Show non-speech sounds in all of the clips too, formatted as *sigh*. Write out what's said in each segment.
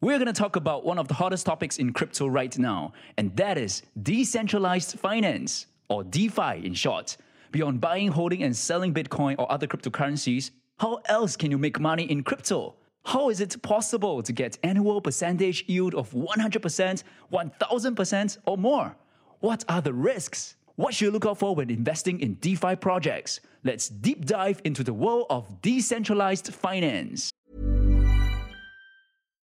We're going to talk about one of the hottest topics in crypto right now, and that is decentralized finance, or DeFi in short. Beyond buying, holding, and selling Bitcoin or other cryptocurrencies, how else can you make money in crypto? How is it possible to get annual percentage yield of 100%, 1000%, or more? What are the risks? What should you look out for when investing in DeFi projects? Let's deep dive into the world of decentralized finance.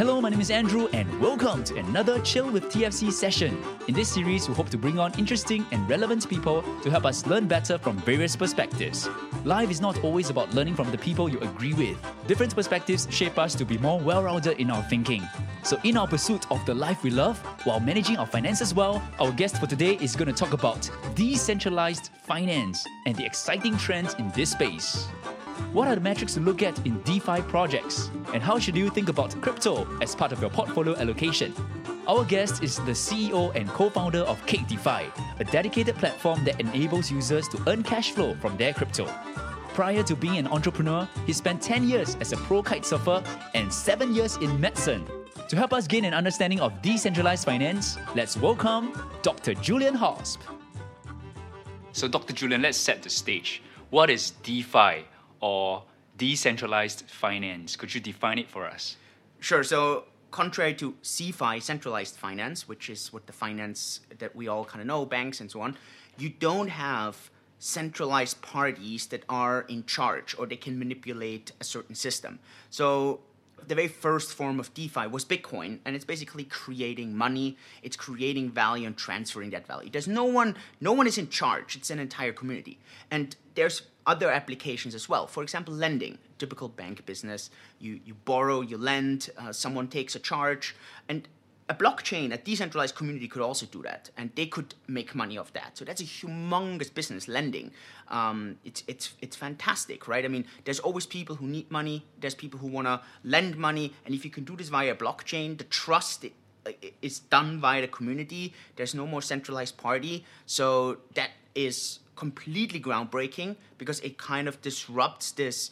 Hello, my name is Andrew, and welcome to another Chill with TFC session. In this series, we hope to bring on interesting and relevant people to help us learn better from various perspectives. Life is not always about learning from the people you agree with. Different perspectives shape us to be more well rounded in our thinking. So, in our pursuit of the life we love, while managing our finances well, our guest for today is going to talk about decentralized finance and the exciting trends in this space. What are the metrics to look at in DeFi projects? And how should you think about crypto as part of your portfolio allocation? Our guest is the CEO and co founder of Cake DeFi, a dedicated platform that enables users to earn cash flow from their crypto. Prior to being an entrepreneur, he spent 10 years as a pro kite surfer and 7 years in medicine. To help us gain an understanding of decentralized finance, let's welcome Dr. Julian Hosp. So, Dr. Julian, let's set the stage. What is DeFi? Or decentralized finance? Could you define it for us? Sure. So, contrary to CeFi, centralized finance, which is what the finance that we all kind of know, banks and so on, you don't have centralized parties that are in charge or they can manipulate a certain system. So, the very first form of DeFi was Bitcoin, and it's basically creating money. It's creating value and transferring that value. There's no one, no one is in charge. It's an entire community, and there's other applications as well. For example, lending, typical bank business. You you borrow, you lend. Uh, someone takes a charge, and a blockchain, a decentralized community could also do that, and they could make money off that. So that's a humongous business, lending. Um, it's it's it's fantastic, right? I mean, there's always people who need money. There's people who want to lend money, and if you can do this via blockchain, the trust is done via the community. There's no more centralized party, so that is completely groundbreaking because it kind of disrupts this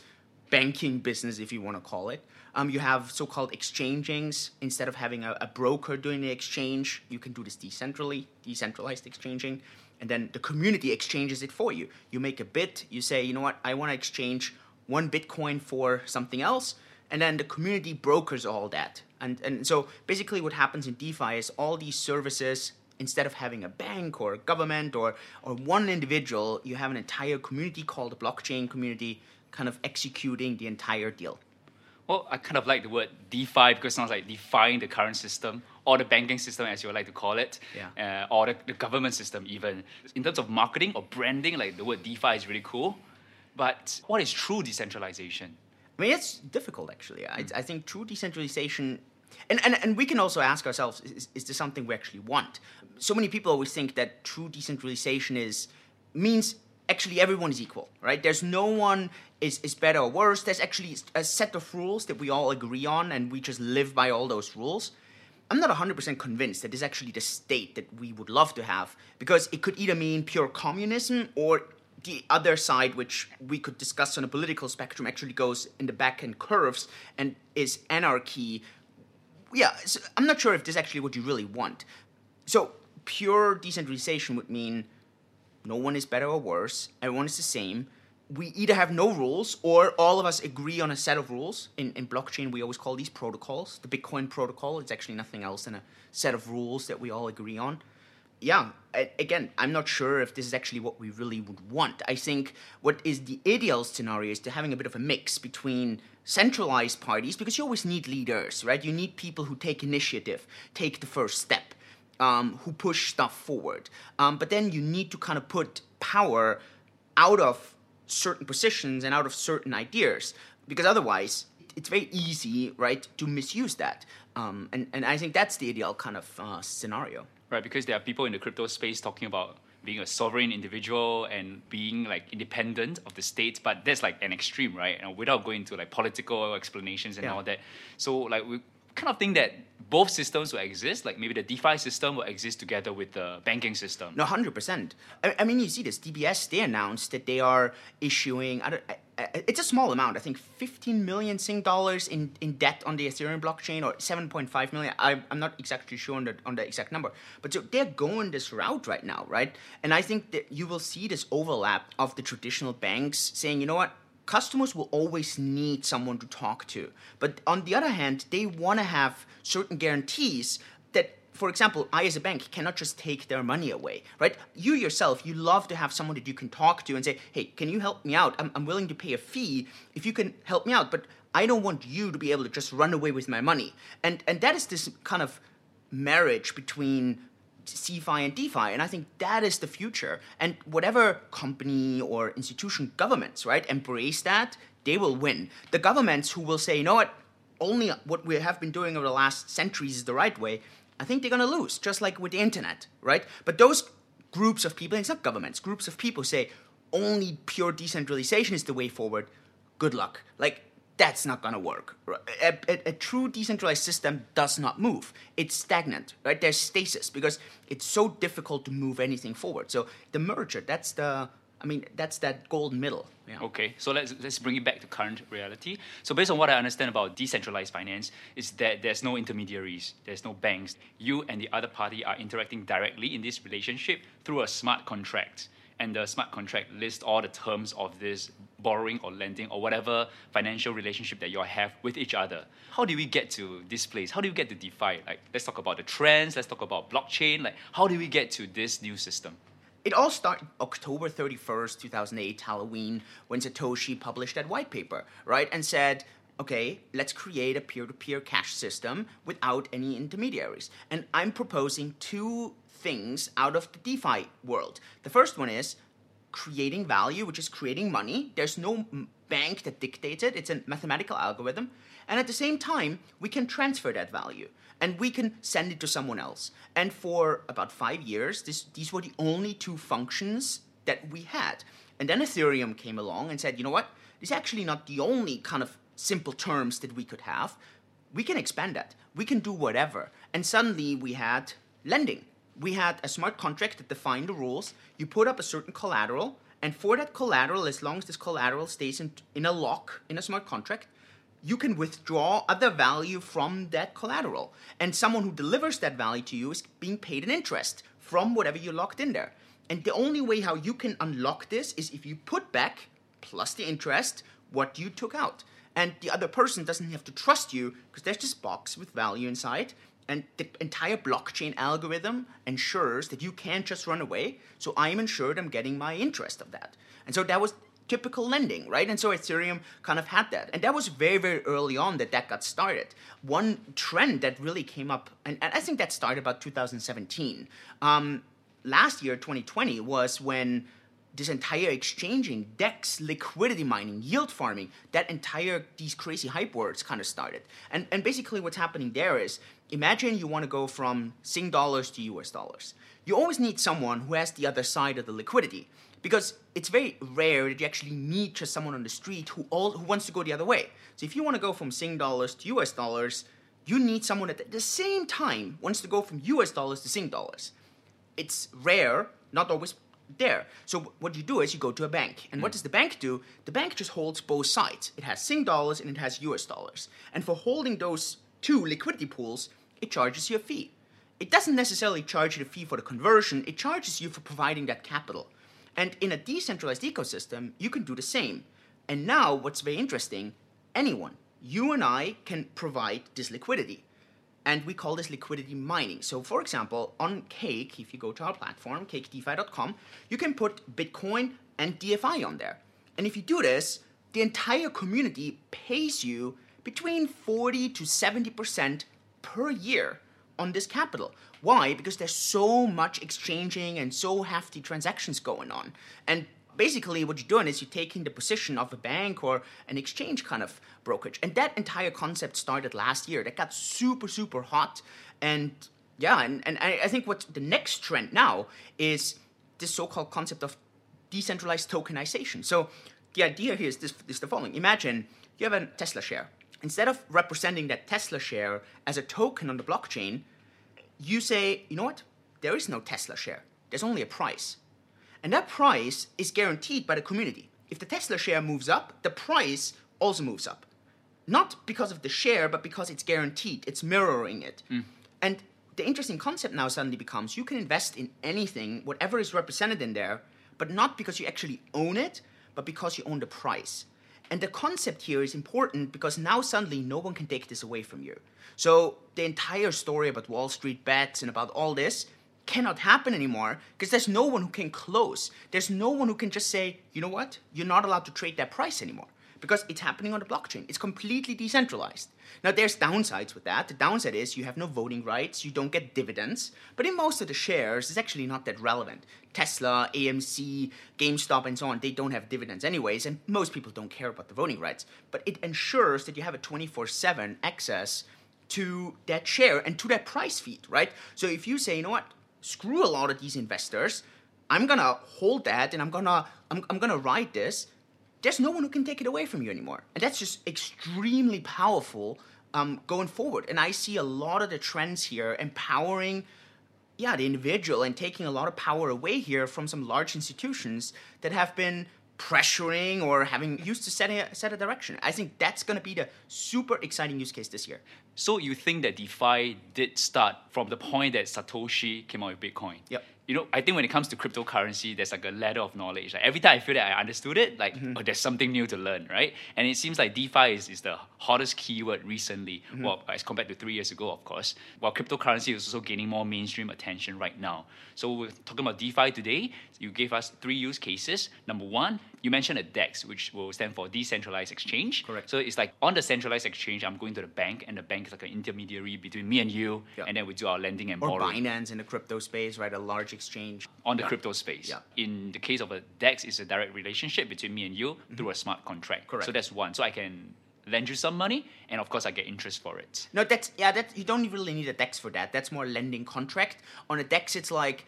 banking business, if you want to call it. Um, you have so-called exchangings. Instead of having a, a, broker doing the exchange, you can do this decentrally, decentralized exchanging, and then the community exchanges it for you. You make a bid. You say, you know what, I want to exchange one Bitcoin for something else, and then the community brokers all that. And and so basically, what happens in DeFi is all these services. Instead of having a bank or a government or, or one individual, you have an entire community called a blockchain community kind of executing the entire deal. Well, I kind of like the word DeFi because it sounds like defying the current system or the banking system, as you would like to call it, yeah. uh, or the, the, government system, even. In terms of marketing or branding, like the word DeFi is really cool. But what is true decentralization? I mean, it's difficult, actually. I, I think true decentralization and, and, and we can also ask ourselves is, is this something we actually want so many people always think that true decentralization is means actually everyone is equal, right? There's no one is, is better or worse. There's actually a set of rules that we all agree on, and we just live by all those rules. I'm not 100% convinced that this is actually the state that we would love to have, because it could either mean pure communism or the other side, which we could discuss on a political spectrum, actually goes in the back and curves and is anarchy. Yeah, so I'm not sure if this is actually what you really want. So, pure decentralization would mean no one is better or worse. Everyone is the same. We either have no rules or all of us agree on a set of rules. In, in blockchain, we always call these protocols. The Bitcoin protocol is actually nothing else than a set of rules that we all agree on. Yeah, again, I'm not sure if this is actually what we really would want. I think what is the ideal scenario is to having a bit of a mix between centralized parties because you always need leaders, right? You need people who take initiative, take the first step um, who push stuff forward. Um, but then you need to kind of put power out of certain positions and out of certain ideas, because otherwise it's very easy, right, to misuse that. Um, and, and I think that's the ideal kind of uh, scenario. Right, because there are people in the crypto space talking about being a sovereign individual and being like independent of the state, but that's like an extreme, right? And without going into like political explanations and Yeah. all that. So like we kind of think that both systems will exist, like maybe the DeFi system will exist together with the banking system. No, hundred percent. I, I mean, you see this. DBS they announced that they are issuing. I don't, I, Uh, it's a small amount. I think fifteen million Sing dollars in, in debt on the Ethereum blockchain, or seven point five million. I, I'm not exactly sure on the on the exact number, but so they're going this route right now, right? And I think that you will see this overlap of the traditional banks saying, you know what, customers will always need someone to talk to. But on the other hand, they want to have certain guarantees for example, I as a bank cannot just take their money away, right? You yourself, you love to have someone that you can talk to and say, hey, can you help me out? I'm, I'm willing to pay a fee if you can help me out, but I don't want you to be able to just run away with my money. And, and that is this kind of marriage between CeFi and DeFi, and I think that is the future. And whatever company or institution, governments, right, embrace that, they will win. The governments who will say, you know what, only what we have been doing over the last centuries is the right way, I think they're going to lose, just like with the internet, right? But those groups of people, it's not governments, groups of people say only pure decentralization is the way forward. Good luck. Like, that's not going to work. A, a, a true decentralized system does not move. It's stagnant, right? There's stasis because it's so difficult to move anything forward. So the merger, that's the, I mean, that's that golden middle. Yeah. Okay, so let's let's bring it back to current reality. So based on what I understand about decentralized finance, is that there's no intermediaries, there's no banks. You and the other party are interacting directly in this relationship through a smart contract. And the smart contract lists all the terms of this borrowing or lending or whatever financial relationship that you have with each other. How do we get to this place? How do we get to DeFi? Like, let's talk about the trends. Let's talk about blockchain. Like, how do we get to this new system? It all started October 31st, 2008, Halloween, when Satoshi published that white paper, right? And said, okay, let's create a peer to peer cash system without any intermediaries. And I'm proposing two things out of the DeFi world. The first one is creating value, which is creating money. There's no bank that dictates it, it's a mathematical algorithm. And at the same time, we can transfer that value and we can send it to someone else. And for about five years, this, these were the only two functions that we had. And then Ethereum came along and said, you know what? This is actually not the only kind of simple terms that we could have. We can expand that. We can do whatever. And suddenly we had lending. We had a smart contract that defined the rules. You put up a certain collateral, and for that collateral, as long as this collateral stays in, in a lock in a smart contract, you can withdraw other value from that collateral. And someone who delivers that value to you is being paid an interest from whatever you locked in there. And the only way how you can unlock this is if you put back, plus the interest, what you took out. And the other person doesn't have to trust you because there's this box with value inside. And the entire blockchain algorithm ensures that you can't just run away. So I'm ensured I'm getting my interest of that. And so that was typical lending, right? And so Ethereum kind of had that. And that was very, very early on that that got started. One trend that really came up, and, and I think that started about 2017. Um, last year, 2020, was when this entire exchanging, DEX, liquidity mining, yield farming, that entire, these crazy hype words kind of started. And, and basically what's happening there is, imagine you want to go from Sing dollars to US dollars. You always need someone who has the other side of the liquidity because it's very rare that you actually meet just someone on the street who all who wants to go the other way. So if you want to go from Sing dollars to US dollars, you need someone that at the same time wants to go from US dollars to Sing dollars. It's rare, not always there. So what you do is you go to a bank. And what hmm. does the bank do? The bank just holds both sides. It has Sing dollars and it has US dollars. And for holding those two liquidity pools, it charges you a fee. It doesn't necessarily charge you the fee for the conversion, it charges you for providing that capital. And in a decentralized ecosystem, you can do the same. And now, what's very interesting, anyone, you and I, can provide this liquidity. And we call this liquidity mining. So, for example, on Cake, if you go to our platform, cakedefi.com, you can put Bitcoin and DFI on there. And if you do this, the entire community pays you between 40 to 70% per year on this capital. Why? Because there's so much exchanging and so hefty transactions going on. And basically what you're doing is you're taking the position of a bank or an exchange kind of brokerage. And that entire concept started last year. That got super, super hot. And yeah, and, and I, think what the next trend now is this so-called concept of decentralized tokenization. So the idea here is this is the following. Imagine you have a Tesla share. Instead of representing that Tesla share as a token on the blockchain, you say, you know what? There is no Tesla share. There's only a price. And that price is guaranteed by the community. If the Tesla share moves up, the price also moves up. Not because of the share, but because it's guaranteed. It's mirroring it. Hmm. And the interesting concept now suddenly becomes you can invest in anything, whatever is represented in there, but not because you actually own it, but because you own the price. And the concept here is important because now suddenly no one can take this away from you. So the entire story about Wall Street bets and about all this cannot happen anymore because there's no one who can close. There's no one who can just say, you know what, you're not allowed to trade that price anymore because it's happening on the blockchain. It's completely decentralized. Now, there's downsides with that. The downside is you have no voting rights, you don't get dividends, but in most of the shares, it's actually not that relevant. Tesla, AMC, GameStop, and so on, they don't have dividends anyways, and most people don't care about the voting rights. But it ensures that you have a 24 7 access to that share and to that price feed, right? So if you say, you know what, screw a lot of these investors, I'm gonna hold that and I'm gonna I'm, I'm gonna ride this there's no one who can take it away from you anymore. And that's just extremely powerful um, going forward. And I see a lot of the trends here empowering, yeah, the individual and taking a lot of power away here from some large institutions that have been pressuring or having used to set a, set a direction. I think that's going to be the super exciting use case this year. So you think that DeFi did start from the point that Satoshi came out with Bitcoin? Yep you know, I think when it comes to cryptocurrency, there's like a ladder of knowledge. Like every time I feel that I understood it, like mm-hmm. oh, there's something new to learn, right? And it seems like DeFi is, is the hottest keyword recently, mm-hmm. well, as compared to three years ago, of course. While cryptocurrency is also gaining more mainstream attention right now. So we're talking about DeFi today. You gave us three use cases. Number one, you mentioned a DEX, which will stand for decentralized exchange. Correct. So it's like on the centralized exchange, I'm going to the bank, and the bank is like an intermediary between me and you, Yeah. and then we do our lending and Or borrowing Binance in the crypto space, right? A large exchange. on the Yeah. crypto space. Yeah. In the case of a DEX, it's a direct relationship between me and you through a smart contract. Mm-hmm. Correct. So that's one. So I can lend you some money, and of course I get interest for it. No, that's yeah. That you don't really need a DEX for that. That's more lending contract. On a DEX, it's like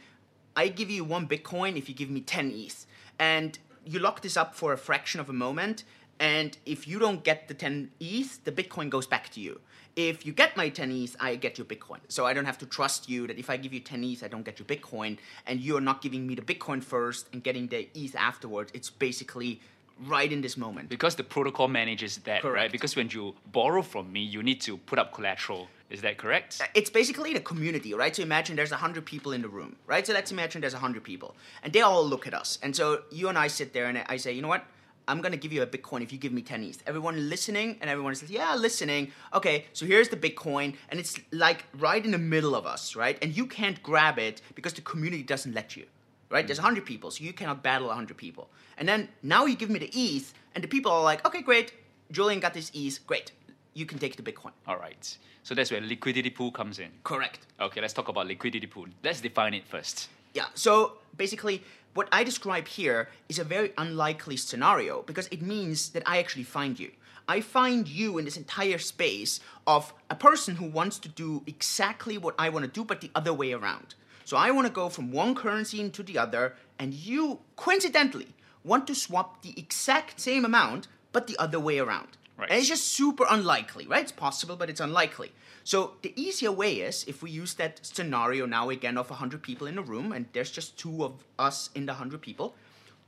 I give you one Bitcoin if you give me ten ETH, and you lock this up for a fraction of a moment. And if you don't get the ten ETH, the Bitcoin goes back to you. If you get my 10 ETH, I get your Bitcoin. So I don't have to trust you that if I give you 10 ETH, I don't get your Bitcoin, and you're not giving me the Bitcoin first and getting the ETH afterwards. It's basically right in this moment. Because the protocol manages that, right? Because when you borrow from me, you need to put up collateral. Is that correct? Uh, it's basically the community, right? So imagine there's 100 people in the room, right? So let's imagine there's 100 people, and they all look at us. And so you and I sit there, and I say, you know what? I'm gonna give you a Bitcoin if you give me 10 ETH. Everyone listening, and everyone says, yeah, listening. Okay, so here's the Bitcoin, and it's like right in the middle of us, right? And you can't grab it because the community doesn't let you, right? There's 100 people, so you cannot battle 100 people. And then now you give me the ETH, and the people are like, okay, great, Julian got this ETH, great, you can take the Bitcoin. All right. So that's where liquidity pool comes in. Correct. Okay, let's talk about liquidity pool. Let's define it first. Yeah, so basically, what I describe here is a very unlikely scenario because it means that I actually find you. I find you in this entire space of a person who wants to do exactly what I want to do, but the other way around. So I want to go from one currency into the other, and you, coincidentally, want to swap the exact same amount, but the other way around. Right. And it's just super unlikely, right? It's possible, but it's unlikely. So the easier way is if we use that scenario now again of 100 people in a room, and there's just two of us in the 100 people,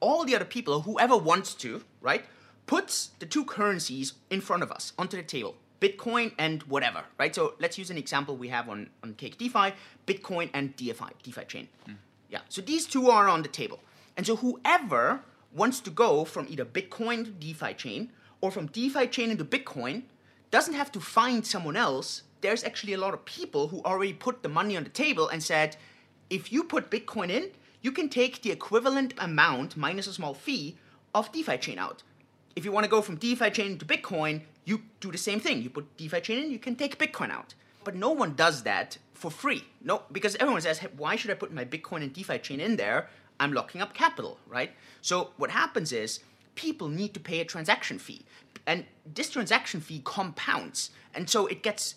all the other people, whoever wants to, right, puts the two currencies in front of us onto the table. Bitcoin and whatever, right? So let's use an example we have on, on Cake DeFi, Bitcoin and DeFi, DeFi chain. Hmm. Yeah, so these two are on the table. And so whoever wants to go from either Bitcoin to DeFi chain or from DeFi chain into Bitcoin doesn't have to find someone else. There's actually a lot of people who already put the money on the table and said, if you put Bitcoin in, you can take the equivalent amount minus a small fee of DeFi chain out. If you want to go from DeFi chain to Bitcoin, you do the same thing. You put DeFi chain in, you can take Bitcoin out. But no one does that for free. No, because everyone says, hey, why should I put my Bitcoin and DeFi chain in there? I'm locking up capital, right? So what happens is people need to pay a transaction fee, and this transaction fee compounds, and so it gets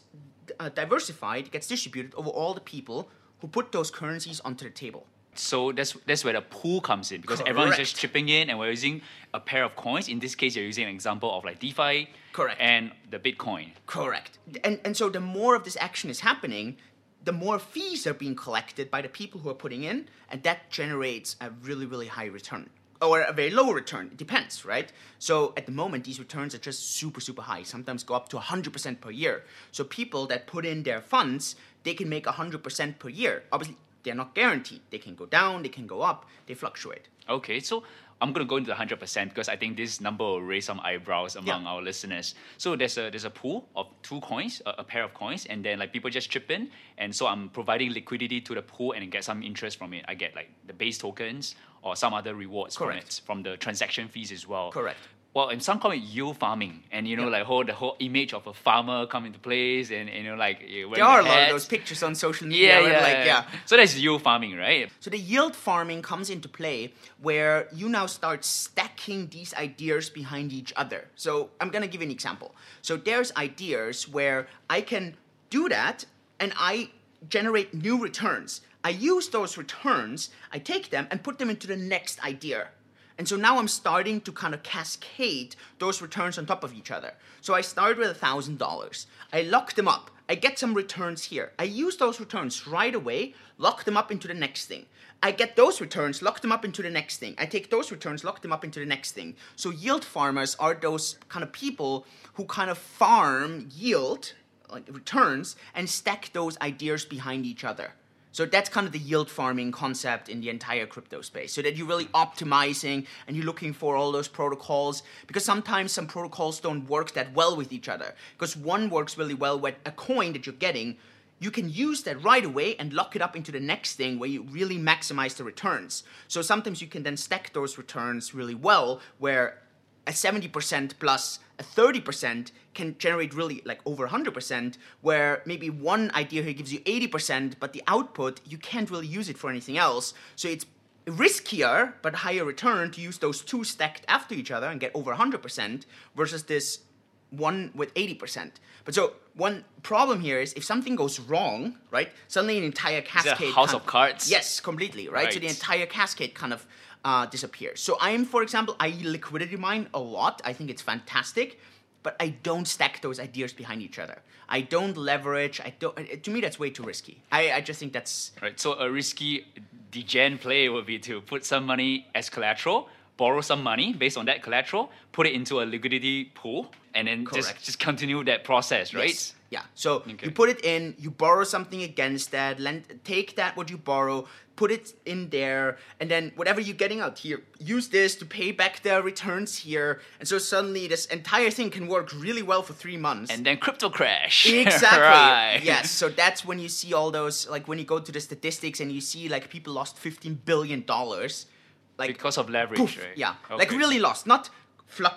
uh, diversified, it gets distributed over all the people who put those currencies onto the table. So that's that's where the pool comes in because everyone is just chipping in and we're using a pair of coins. In this case, you're using an example of like DeFi Correct. and the Bitcoin. Correct. And and so the more of this action is happening, the more fees are being collected by the people who are putting in, and that generates a really really high return or a very low return. It depends, right? So at the moment, these returns are just super super high. Sometimes go up to 100% per year. So people that put in their funds, they can make 100% per year. Obviously, they're not guaranteed. They can go down, they can go up, they fluctuate. Okay, so I'm gonna go into the hundred percent because I think this number will raise some eyebrows among Yeah. our listeners. So there's a there's a pool of two coins, a, a pair of coins, and then like people just chip in, and so I'm providing liquidity to the pool and get some interest from it. I get like the base tokens or some other rewards from Correct. it, from the transaction fees as well. Correct. Well, and some call it yield farming, and you know, Yeah. like whole the whole image of a farmer come into place, and, and you know, like you There are a lot of those pictures on social media. Yeah, yeah, like, yeah. So that's yield farming, right? So the yield farming comes into play where you now start stacking these ideas behind each other. So I'm gonna give you an example. So there's ideas where I can do that and I generate new returns. I use those returns, I take them and put them into the next idea. And so now I'm starting to kind of cascade those returns on top of each other. So I start with $1,000. I lock them up. I get some returns here. I use those returns right away, lock them up into the next thing. I get those returns, lock them up into the next thing. I take those returns, lock them up into the next thing. So yield farmers are those kind of people who kind of farm yield, like returns, and stack those ideas behind each other. So that's kind of the yield farming concept in the entire crypto space. So that you're really optimizing and you're looking for all those protocols because sometimes some protocols don't work that well with each other. Because one works really well with a coin that you're getting, you can use that right away and lock it up into the next thing where you really maximize the returns. So sometimes you can then stack those returns really well where a 70% plus a 30% can generate really like over 100% where maybe one idea here gives you 80% but the output you can't really use it for anything else so it's riskier but higher return to use those two stacked after each other and get over 100% versus this one with 80%. But so one problem here is if something goes wrong, right? Suddenly an entire a cascade. house kind of cards? Yes, completely, right? So the entire cascade kind of uh, disappears. So I'm, for example, I liquidity mine a lot. I think it's fantastic, but I don't stack those ideas behind each other. I don't leverage. I don't. To me, that's way too risky. I, I just think that's Right. So a risky degen play would be to put some money as collateral, borrow some money based on that collateral, put it into a liquidity pool, and then just, just continue that process, right? Yes. Yeah. So Okay. you put it in, you borrow something against that, lend, take that what you borrow, put it in there, and then whatever you're getting out here, use this to pay back the returns here, and so suddenly this entire thing can work really well for three months. And then crypto crash. *laughs* Exactly. right. Yes. So that's when you see all those, like when you go to the statistics and you see like people lost fifteen billion dollars, like Because of leverage, poof, right? Yeah. Like really lost, not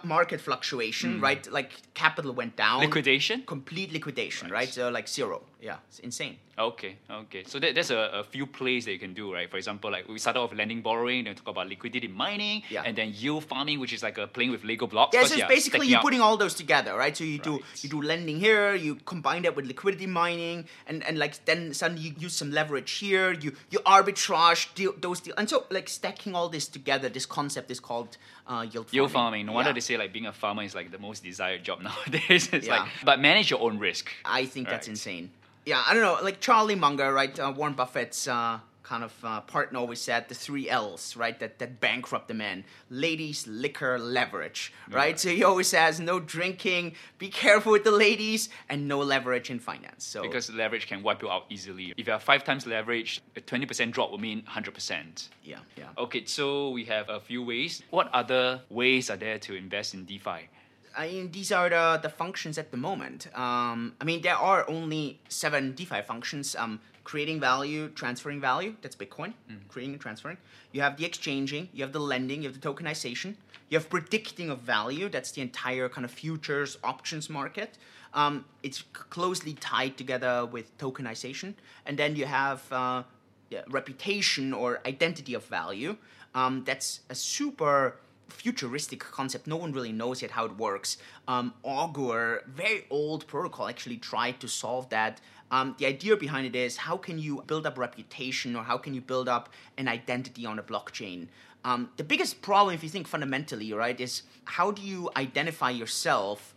market fluctuation, hmm. right? Like capital went down. Liquidation? Complete liquidation, Right. right? So like zero. Yeah. It's insane. Okay, okay. So that, there's a, a few plays that you can do, right? For example, like we started off lending borrowing, then talk about liquidity mining, Yeah. and then yield farming, which is like a playing with Lego blocks. Yeah, so it's basically you're up- putting all those together, right? So you do you do lending here, you combine that with liquidity mining, and, and like then suddenly you use some leverage here, you you arbitrage deal, those deals, and so like stacking all this together, this concept is called uh, yield farming. Yield farming. No wonder Yeah. they say like being a farmer is like the most desired job *laughs* nowadays. it's Yeah. like, but manage your own risk. I think that's insane. Yeah, I don't know. Like Charlie Munger, right? Uh, Warren Buffett's uh, kind of uh, partner always said the three L's, right? That that bankrupt the man: ladies, liquor, leverage, right? Right. So he always says no drinking, be careful with the ladies, and no leverage in finance. So Because leverage can wipe you out easily. If you have five times leverage, a 20% drop will mean 100%. yeah, yeah. Okay, so we have a few ways. What other ways are there to invest in DeFi? I mean, these are the, the functions at the moment. Um, I mean, there are only seven DeFi functions um, creating value, transferring value, that's Bitcoin, creating and transferring. You have the exchanging, you have the lending, you have the tokenization, you have predicting of value, that's the entire kind of futures options market. Um, it's closely tied together with tokenization. And then you have uh, yeah, reputation or identity of value. Um, that's a super futuristic concept. No one really knows yet how it works. Um, Augur, very old protocol, actually tried to solve that. Um, the idea behind it is how can you build up reputation or how can you build up an identity on a blockchain? Um, the biggest problem, if you think fundamentally, right, is how do you identify yourself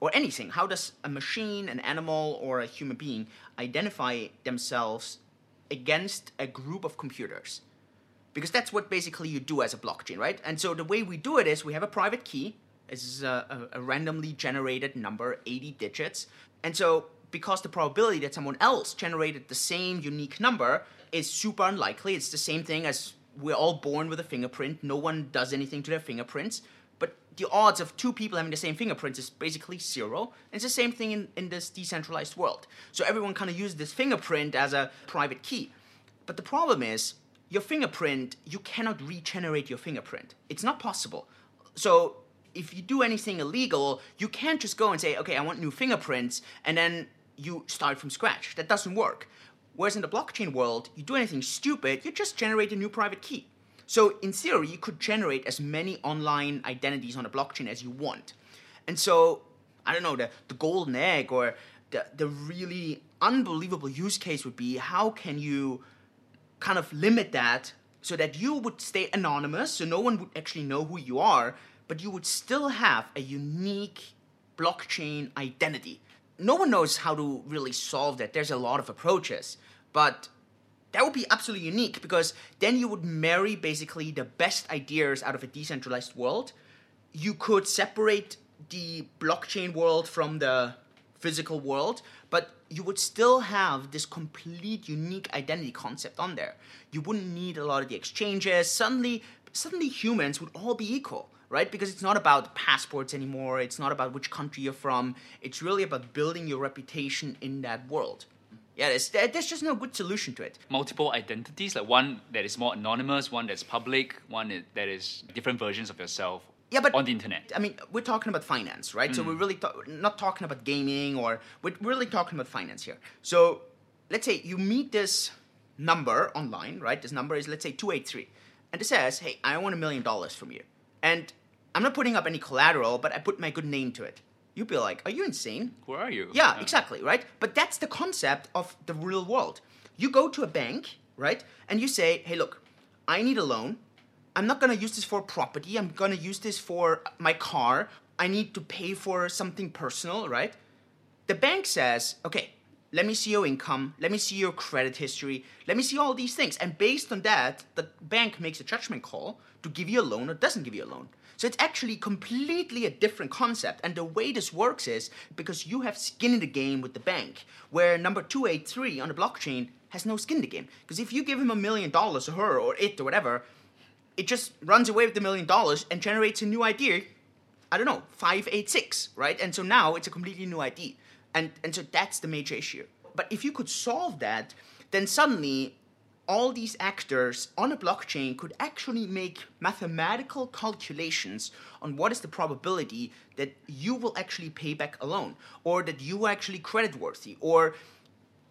or anything? How does a machine, an animal, or a human being identify themselves against a group of computers? Because that's what basically you do as a blockchain, right? And so the way we do it is we have a private key. This is a, a, a, randomly generated number, 80 digits. And so because the probability that someone else generated the same unique number is super unlikely, it's the same thing as we're all born with a fingerprint. No one does anything to their fingerprints. But the odds of two people having the same fingerprints is basically zero. And it's the same thing in, in this decentralized world. So everyone kind of uses this fingerprint as a private key. But the problem is your fingerprint, you cannot regenerate your fingerprint. It's not possible. So if you do anything illegal, you can't just go and say, okay, I want new fingerprints, and then you start from scratch. That doesn't work. Whereas in the blockchain world, you do anything stupid, you just generate a new private key. So in theory, you could generate as many online identities on a blockchain as you want. And so, I don't know, the, the golden egg or the, the really unbelievable use case would be how can you kind of limit that so that you would stay anonymous, so no one would actually know who you are, but you would still have a unique blockchain identity. No one knows how to really solve that. There's a lot of approaches, but that would be absolutely unique because then you would marry basically the best ideas out of a decentralized world. You could separate the blockchain world from the physical world, but you would still have this complete unique identity concept on there. You wouldn't need a lot of the exchanges. Suddenly, suddenly humans would all be equal, right? Because it's not about passports anymore. It's not about which country you're from. It's really about building your reputation in that world. Yeah, there's, there's just no good solution to it. Multiple identities, like one that is more anonymous, one that's public, one that is different versions of yourself yeah, but on the internet. I mean, we're talking about finance, right? Mm. So we're really not talking about gaming or we're really talking about finance here. So let's say you meet this number online, right? This number is let's say two eight three, and it says, "Hey, I want a million dollars from you," and I'm not putting up any collateral, but I put my good name to it. You'd be like, "Are you insane?" Where are you? Yeah, yeah, exactly, right? But that's the concept of the real world. You go to a bank, right, and you say, "Hey, look, I need a loan." I'm not gonna use this for property. I'm gonna use this for my car. I need to pay for something personal, right? The bank says, okay, let me see your income, let me see your credit history, let me see all these things. And based on that, the bank makes a judgment call to give you a loan or doesn't give you a loan. So it's actually completely a different concept. And the way this works is because you have skin in the game with the bank, where number 283 on the blockchain has no skin in the game. Because if you give him a million dollars or her or it or whatever, it just runs away with the million dollars and generates a new idea. I don't know, 586, right? And so now it's a completely new ID. And, and so that's the major issue. But if you could solve that, then suddenly all these actors on a blockchain could actually make mathematical calculations on what is the probability that you will actually pay back a loan or that you are actually creditworthy or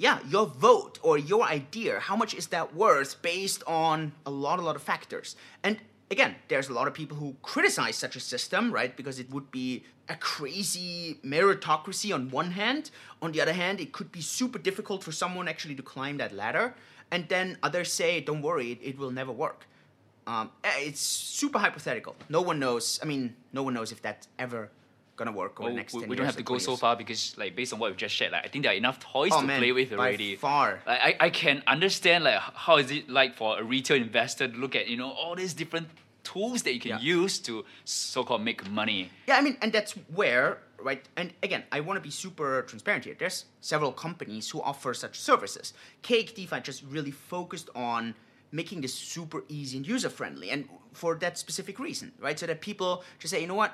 yeah, your vote or your idea, how much is that worth based on a lot, a lot of factors. And again, there's a lot of people who criticize such a system, right? Because it would be a crazy meritocracy on one hand. On the other hand, it could be super difficult for someone actually to climb that ladder. And then others say, don't worry, it, it will never work. Um, eh, it's super hypothetical. No one knows. I mean, no one knows if that ever gonna work over the next we, 10 we don't have to go so far because like based on what we've just shared like i think there are enough toys oh, to man, play with already. by far. Like, I, I can understand like how is it like for a retail investor to look at you know all these different tools that you can Yeah. use to so-called make money. Yeah i mean and that's where right and again i want to be super transparent here. There's several companies who offer such services. Cake defi just really focused on making this super easy and user friendly and for that specific reason right? So that people just say you know what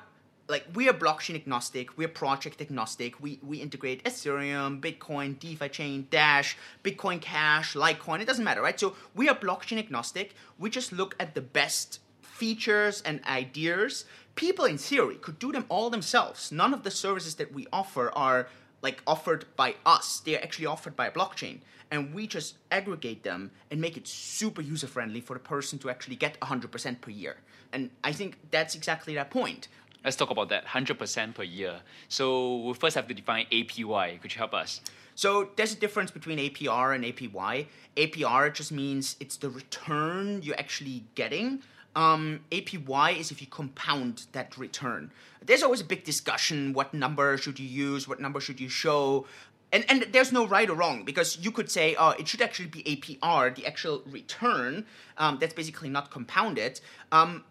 like we are blockchain agnostic, we're project agnostic. We we integrate Ethereum, Bitcoin, DeFi chain, Dash, Bitcoin Cash, Litecoin. It doesn't matter, right? So we are blockchain agnostic. We just look at the best features and ideas. People in theory could do them all themselves. None of the services that we offer are like offered by us. They're actually offered by a blockchain. And we just aggregate them and make it super user friendly for the person to actually get 100% per year. And I think that's exactly that point. Let's talk about that 100% per year. So we first have to define APY. Could you help us? So there's a difference between APR and APY. APR just means it's the return you're actually getting. Um, APY is if you compound that return. There's always a big discussion: what number should you use? What number should you show? And and there's no right or wrong because you could say, oh, it should actually be APR, the actual return. Um, that's basically not compounded. Um,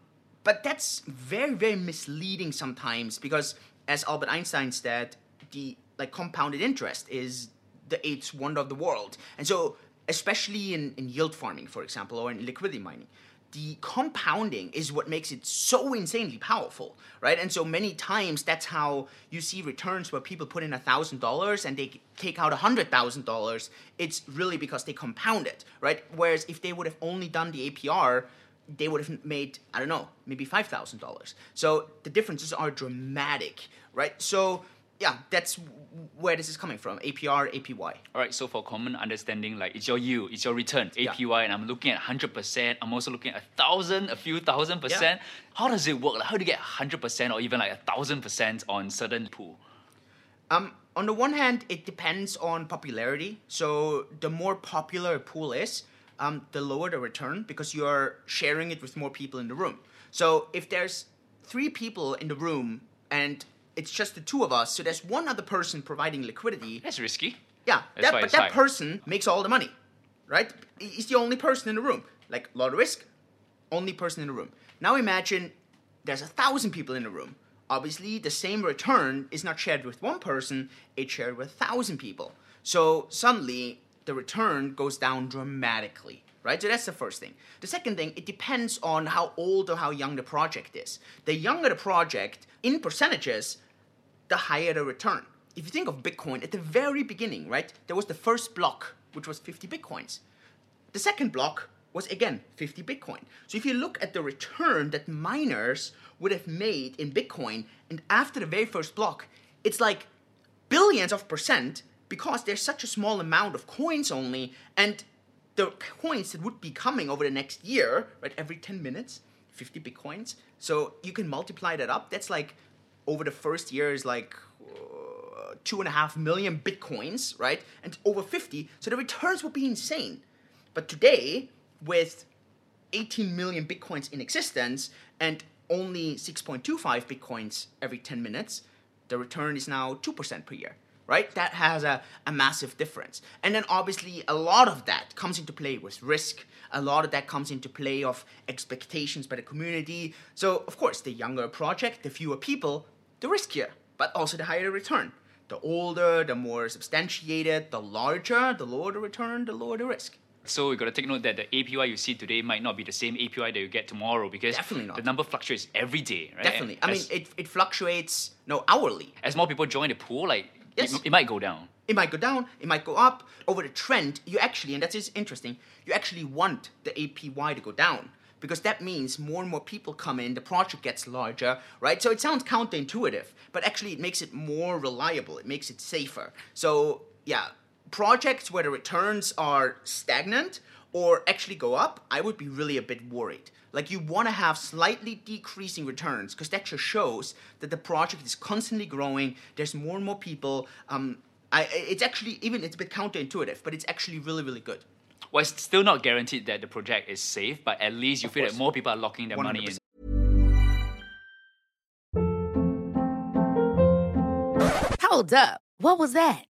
but that's very very misleading sometimes because, as Albert Einstein said, the like compounded interest is the eighth wonder of the world. And so, especially in, in yield farming, for example, or in liquidity mining, the compounding is what makes it so insanely powerful, right? And so many times that's how you see returns where people put in a thousand dollars and they take out a hundred thousand dollars. It's really because they compound it, right? Whereas if they would have only done the APR, they would have made I don't know maybe five thousand dollars. So the differences are dramatic, right? So yeah, that's where this is coming from. APR, APY. All right. So for common understanding, like it's your yield, it's your return, APY, yeah. and I'm looking at hundred percent. I'm also looking at a thousand, a few thousand percent. Yeah. How does it work? Like, how do you get hundred percent or even like a thousand percent on certain pool? Um, on the one hand, it depends on popularity. So the more popular a pool is, um, the lower the return because you are sharing it with more people in the room. So if there's three people in the room and it's just the two of us, so there's one other person providing liquidity. That's risky. Yeah, that, but that high. person makes all the money, right? He's the only person in the room. Like, a lot of risk, only person in the room. Now imagine there's a thousand people in the room. Obviously, the same return is not shared with one person, it's shared with a thousand people. So suddenly, the return goes down dramatically right? So that's the first thing. The second thing, it depends on how old or how young the project is. The younger the project, in percentages, the higher the return. If you think of Bitcoin, at the very beginning, right, there was the first block, which was 50 Bitcoins. The second block was again 50 Bitcoin. So if you look at the return that miners would have made in Bitcoin, and after the very first block, it's like billions of percent because there's such a small amount of coins only, and the coins that would be coming over the next year, right, every 10 minutes, 50 Bitcoins. So you can multiply that up. That's like over the first year is like uh, two and a half million bitcoins, right? And over 50, so the returns will be insane. But today, with 18 million bitcoins in existence and only 6.25 bitcoins every 10 minutes, the return is now 2% per year, right? That has a, a massive difference. And then obviously, a lot of that comes into play with risk. A lot of that comes into play of expectations by the community. So, of course, the younger a project, the fewer people, the riskier, but also the higher the return. The older, the more substantiated, the larger, the lower the return, the lower the risk. So you got to take note that the APY you see today might not be the same APY that you get tomorrow because Definitely not. the number fluctuates every day, right? Definitely. I as, mean, it, it fluctuates no hourly. As more people join the pool, like yes. it, it might go down. It might go down, it might go up. Over the trend, you actually, and that is interesting, you actually want the APY to go down because that means more and more people come in, the project gets larger, right? So it sounds counterintuitive, but actually it makes it more reliable, it makes it safer. So, yeah, projects where the returns are stagnant or actually go up, I would be really a bit worried. Like you want to have slightly decreasing returns because that just shows that the project is constantly growing. There's more and more people. Um, I, it's actually even it's a bit counterintuitive, but it's actually really really good. Well, it's still not guaranteed that the project is safe, but at least you of feel course. that more people are locking their 100%. money in. Hold up. What was that?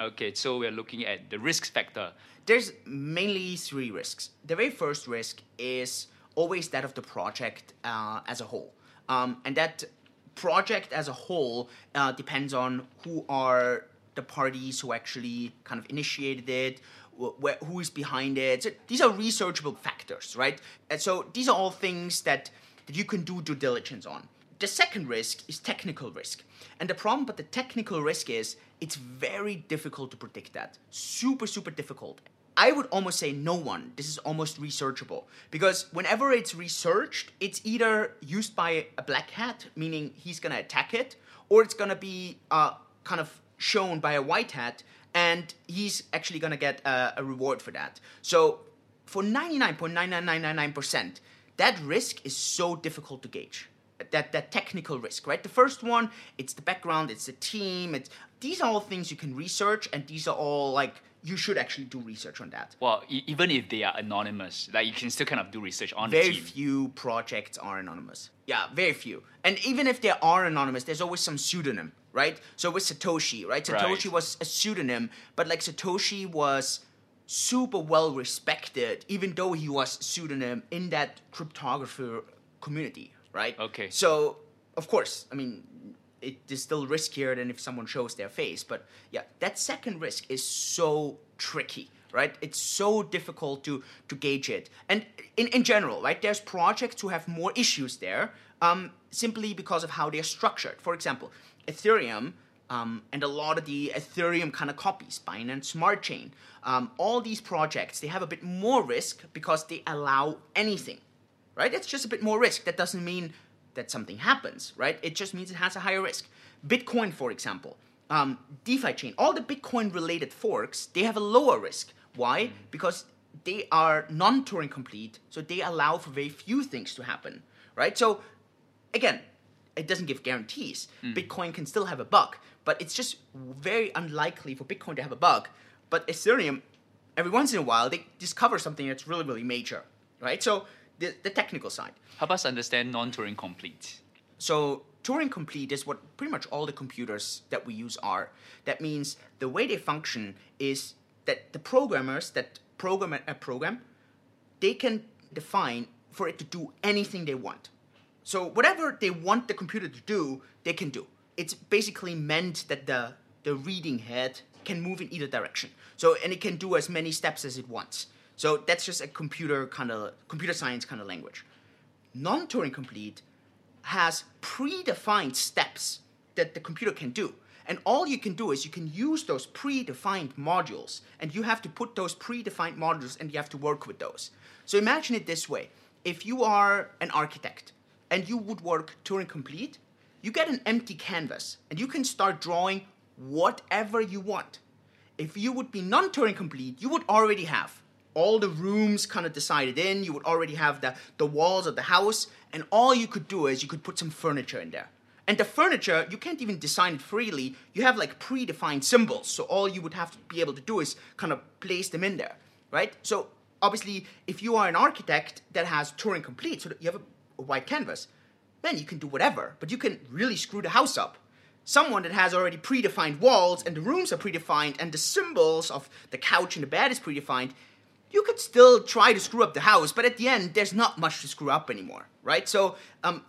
Okay, so we're looking at the risk factor. There's mainly three risks. The very first risk is always that of the project uh, as a whole. Um, and that project as a whole uh, depends on who are the parties who actually kind of initiated it, who is behind it. So these are researchable factors, right? And so these are all things that, that you can do due diligence on. The second risk is technical risk. And the problem with the technical risk is it's very difficult to predict that. Super, super difficult. I would almost say no one. This is almost researchable because whenever it's researched, it's either used by a black hat, meaning he's gonna attack it, or it's gonna be uh, kind of shown by a white hat, and he's actually gonna get a, a reward for that. So for 99.99999%, that risk is so difficult to gauge. That, that technical risk, right? The first one, it's the background, it's the team, it's these are all things you can research, and these are all like you should actually do research on that. Well, e- even if they are anonymous, like you can still kind of do research on Very the team. few projects are anonymous. Yeah, very few. And even if they are anonymous, there's always some pseudonym, right? So with Satoshi, right? Satoshi Right. was a pseudonym, but like Satoshi was super well respected, even though he was pseudonym in that cryptographer community, right? Okay. So of course, I mean, it is still riskier than if someone shows their face. But yeah, that second risk is so tricky, right? It's so difficult to to gauge it. And in, in general, right, there's projects who have more issues there um, simply because of how they're structured. For example, Ethereum. Um, and a lot of the Ethereum kind of copies, Binance Smart Chain, um, all these projects, they have a bit more risk because they allow anything right? It's just a bit more risk. That doesn't mean that something happens, right? It just means it has a higher risk. Bitcoin, for example, um, DeFi chain, all the Bitcoin related forks, they have a lower risk. Why? Because they are non Turing complete, so they allow for very few things to happen, right? So, again, it doesn't give guarantees. Bitcoin can still have a bug, but it's just very unlikely for Bitcoin to have a bug. But Ethereum, every once in a while, they discover something that's really, really major, right? So, the, the technical side. Help us understand non-Turing complete. So Turing complete is what pretty much all the computers that we use are. That means the way they function is that the programmers that program a program, they can define for it to do anything they want. So whatever they want the computer to do, they can do. It's basically meant that the the reading head can move in either direction. So and it can do as many steps as it wants. So that's just a computer kind of computer science kind of language. Non-Turing complete has predefined steps that the computer can do. And all you can do is you can use those predefined modules, and you have to put those predefined modules and you have to work with those. So imagine it this way if you are an architect and you would work Turing complete, you get an empty canvas and you can start drawing whatever you want. If you would be non Turing complete, you would already have all the rooms kind of decided in, you would already have the, the walls of the house, and all you could do is you could put some furniture in there. And the furniture, you can't even design it freely. You have like predefined symbols, so all you would have to be able to do is kind of place them in there, right? So obviously, if you are an architect that has Turing complete, so that you have a, a white canvas, then you can do whatever, but you can really screw the house up. Someone that has already predefined walls and the rooms are predefined and the symbols of the couch and the bed is predefined, you could still try to screw up the house, but at the end, there's not much to screw up anymore, right? So, um,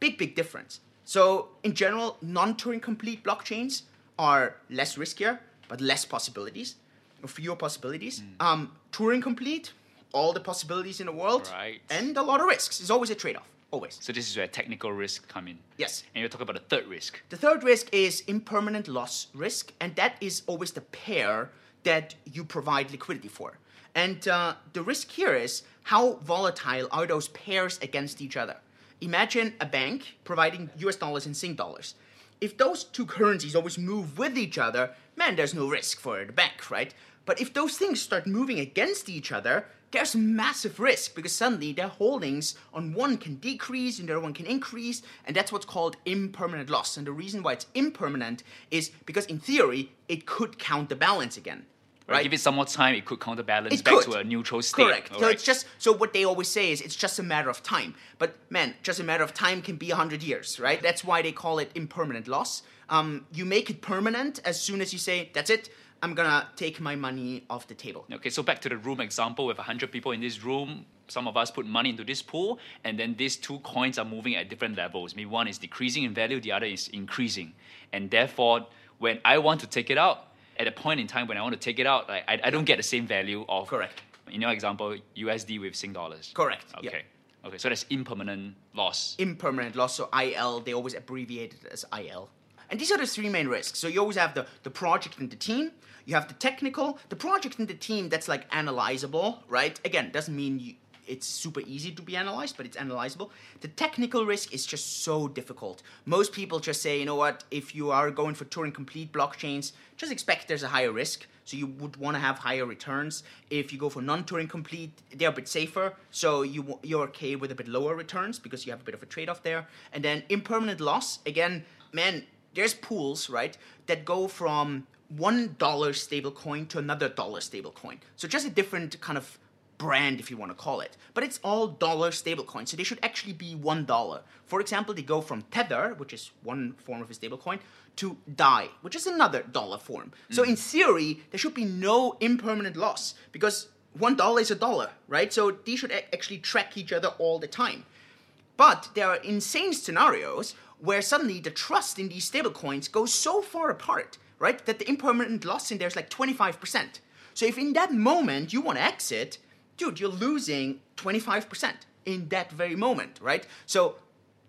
big, big difference. So, in general, non Turing complete blockchains are less riskier, but less possibilities, or fewer possibilities. Um, Turing complete, all the possibilities in the world, Right. and a lot of risks. It's always a trade off, always. So this is where technical risk come in. Yes. And you talk about the third risk. The third risk is impermanent loss risk, and that is always the pair that you provide liquidity for. And uh, the risk here is how volatile are those pairs against each other? Imagine a bank providing US dollars and Sing dollars. If those two currencies always move with each other, man, there's no risk for the bank, right? But if those things start moving against each other, there's massive risk because suddenly their holdings on one can decrease and the other one can increase, and that's what's called impermanent loss. And the reason why it's impermanent is because in theory it could counterbalance again. Right? Right? Give it some more time, it could counterbalance It back could. to a neutral state. Correct. So Alright. it's just so what they always say is it's just a matter of time. But man, just a matter of time can be hundred years, right? That's why they call it impermanent loss. Um, you make it permanent as soon as you say that's it. I'm gonna take my money off the table. Okay, so back to the room example with 100 people in this room. Some of us put money into this pool, and then these two coins are moving at different levels. Maybe one is decreasing in value, the other is increasing. And therefore, when I want to take it out, at a point in time when I want to take it out, like, I, I don't get the same value of. Correct. In your example, USD with Sing dollars. Correct, yeah. Okay. Okay, so that's impermanent loss. impermanent loss, so IL, they always abbreviate it as IL. And these are the three main risks. So you always have the, the project and the team. You have the technical, the project and the team that's like analyzable, right? Again, doesn't mean you, it's super easy to be analyzed, but it's analyzable. The technical risk is just so difficult. Most people just say, you know what, if you are going for Turing complete blockchains, just expect there's a higher risk. So you would want to have higher returns. If you go for non-Turing complete, they're a bit safer. So you you're okay with a bit lower returns because you have a bit of a trade-off there. And then impermanent loss, again, man, there's pools, right, that go from one dollar stable coin to another dollar stable coin. So just a different kind of brand, if you want to call it. But it's all dollar stable stablecoin, so they should actually be one dollar. For example, they go from Tether, which is one form of a stablecoin, to DAI, which is another dollar form. So mm. in theory, there should be no impermanent loss because one dollar is a dollar, right? So these should actually track each other all the time. But there are insane scenarios where suddenly the trust in these stablecoins goes so far apart, right, that the impermanent loss in there is like 25%. So if in that moment you want to exit, dude, you're losing 25% in that very moment, right? So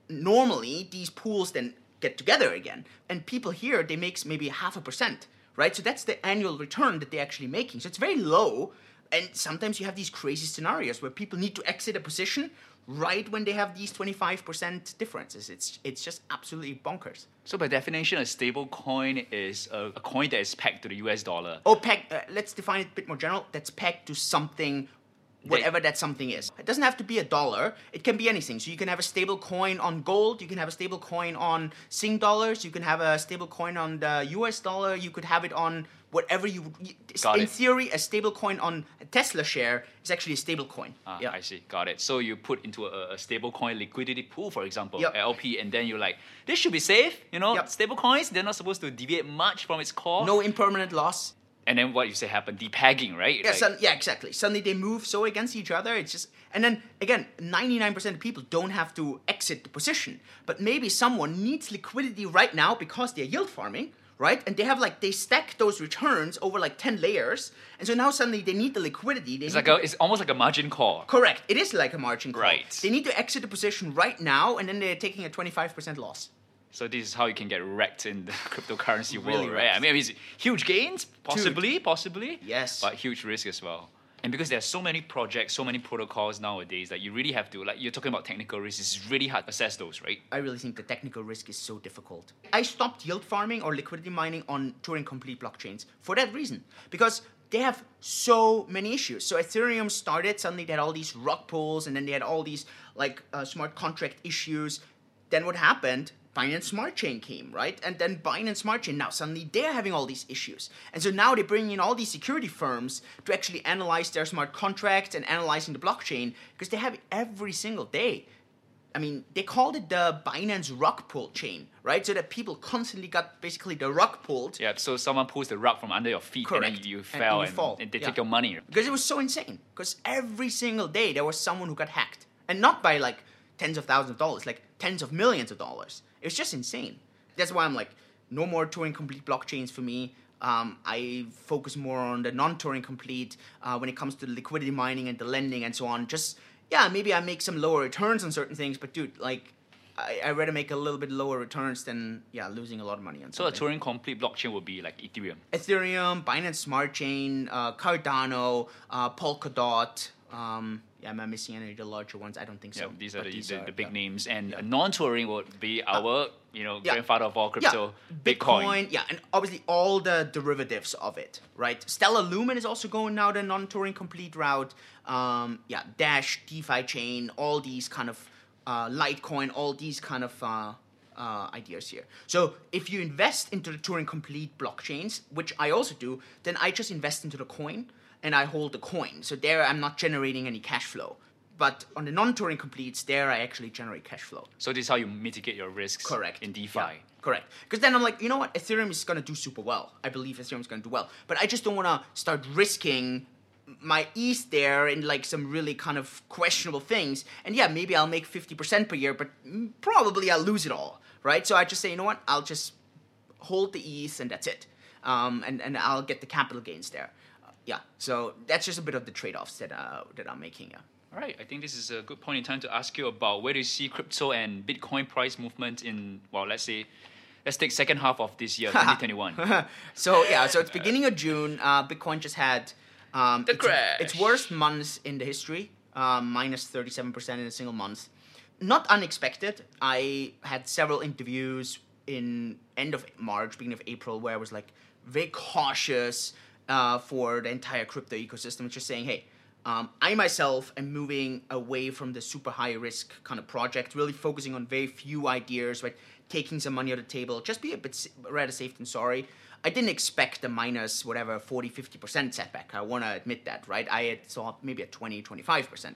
normally these pools then get together again, and people here they make maybe half a percent, right? So that's the annual return that they're actually making. So it's very low, and sometimes you have these crazy scenarios where people need to exit a position right when they have these 25% differences. It's it's just absolutely bonkers. So by definition, a stable coin is a, a coin that is pegged to the US dollar. Oh, peg. Uh, let's define it a bit more general. That's pegged to something, whatever that something is. It doesn't have to be a dollar. It can be anything. So you can have a stable coin on gold. You can have a stable coin on Sing dollars. You can have a stable coin on the U.S. dollar. You could have it on whatever you. Got in it. theory, a stable coin on a Tesla share is actually a stable coin. Ah, yeah. I see. Got it. So you put into a, a stable coin liquidity pool, for example, Yep. LP, and then you're like, this should be safe. You know, Yep. stable coins, they're not supposed to deviate much from its core. No impermanent loss. And then what you say happened? Depegging, right? Yeah, Like- sudden- yeah, exactly. Suddenly they move so against each other. It's just, and then again, 99% of people don't have to exit the position, but maybe someone needs liquidity right now because they're yield farming, right? And they have like they stack those returns over like 10 layers, and so now suddenly they need the liquidity. They It's like a, it's almost like a margin call. correct. It is like a margin call. Right. They need to exit the position right now, and then they're taking a 25% loss. So this is how you can get wrecked in the *laughs* cryptocurrency Really world, right? I mean, it's huge gains, possibly, possibly. Yes. But huge risk as well. And because there are so many projects, so many protocols nowadays that you really have to, like, you're talking about technical risks, it's really hard to assess those, right? I really think the technical risk is so difficult. I stopped yield farming or liquidity mining on Turing complete blockchains for that reason. Because they have so many issues. So Ethereum started, suddenly they had all these rug pulls, and then they had all these like uh, smart contract issues. Then what happened? Binance Smart Chain came, right? And then Binance Smart Chain, now suddenly they're having all these issues. And so now they bring in all these security firms to actually analyze their smart contracts and analyzing the blockchain because they have it every single day. I mean, they called it the Binance rug pull chain, right? So that people constantly got basically the rug pulled Yeah, so someone pulls the rug from under your feet and Correct. then you fell and and, fall. and they Yeah. take your money. because it was so insane. Because every single day there was someone who got hacked, and not by like tens of thousands of dollars, like tens of millions of dollars. It was just insane. That's why I'm like, no more Turing complete blockchains for me. Um, I focus more on the non-Turing complete uh, when it comes to the liquidity mining and the lending and so on. Just yeah, maybe I make some lower returns on certain things, but dude, like. I, I rather make a little bit lower returns than yeah losing a lot of money on So a. Turing complete blockchain would be like Ethereum. Ethereum, Binance Smart Chain, uh, Cardano, uh, Polkadot. Um, am I missing any of the larger ones? I don't think so. Yeah, these are the, the, the big yeah. names. And Yeah. non-Turing would be our, you know, grandfather of all crypto, yeah, Bitcoin. yeah, and obviously all the derivatives of it, right? Stellar Lumen is also going now the non-Turing complete route. Um, yeah, Dash, DeFi chain, all these kind of uh, Litecoin, all these kind of uh, uh, ideas here. So if you invest into the Turing complete blockchains, which I also do, then I just invest into the coin and I hold the coin. So there I'm not generating any cash flow. But on the non-Turing completes, there I actually generate cash flow. So this is how you mitigate your risks Correct. in DeFi. Yeah, correct. Because then I'm like, you know what? Ethereum is going to do super well. I believe Ethereum is going to do well. But I just don't want to start risking my ETH there in like some really kind of questionable things. And yeah, maybe I'll make 50% per year, but probably I'll lose it all, right? So I just say, you know what? I'll just hold the ETH and that's it. um, and and I'll get the capital gains there. Yeah, so that's just a bit of the trade-offs that uh, that I'm making. Yeah. All right, I think this is a good point in time to ask you about where do you see crypto and Bitcoin price movement in well, let's say let's take second half of this year, *laughs* 2021. *laughs* so yeah, so it's beginning of June. Uh, Bitcoin just had um, The its, crash. its worst months in the history, um, minus thirty seven percent in a single month. Not unexpected. I had several interviews in end of March, beginning of April, where I was like very cautious uh, for the entire crypto ecosystem, just saying, hey. Um, I myself am moving away from the super high risk kind of project, really focusing on very few ideas, right? Taking some money on the table, just be a bit rather safe than sorry. I didn't expect a minus whatever 40, 50% setback. I want to admit that, right? I had thought maybe a 20, 25%.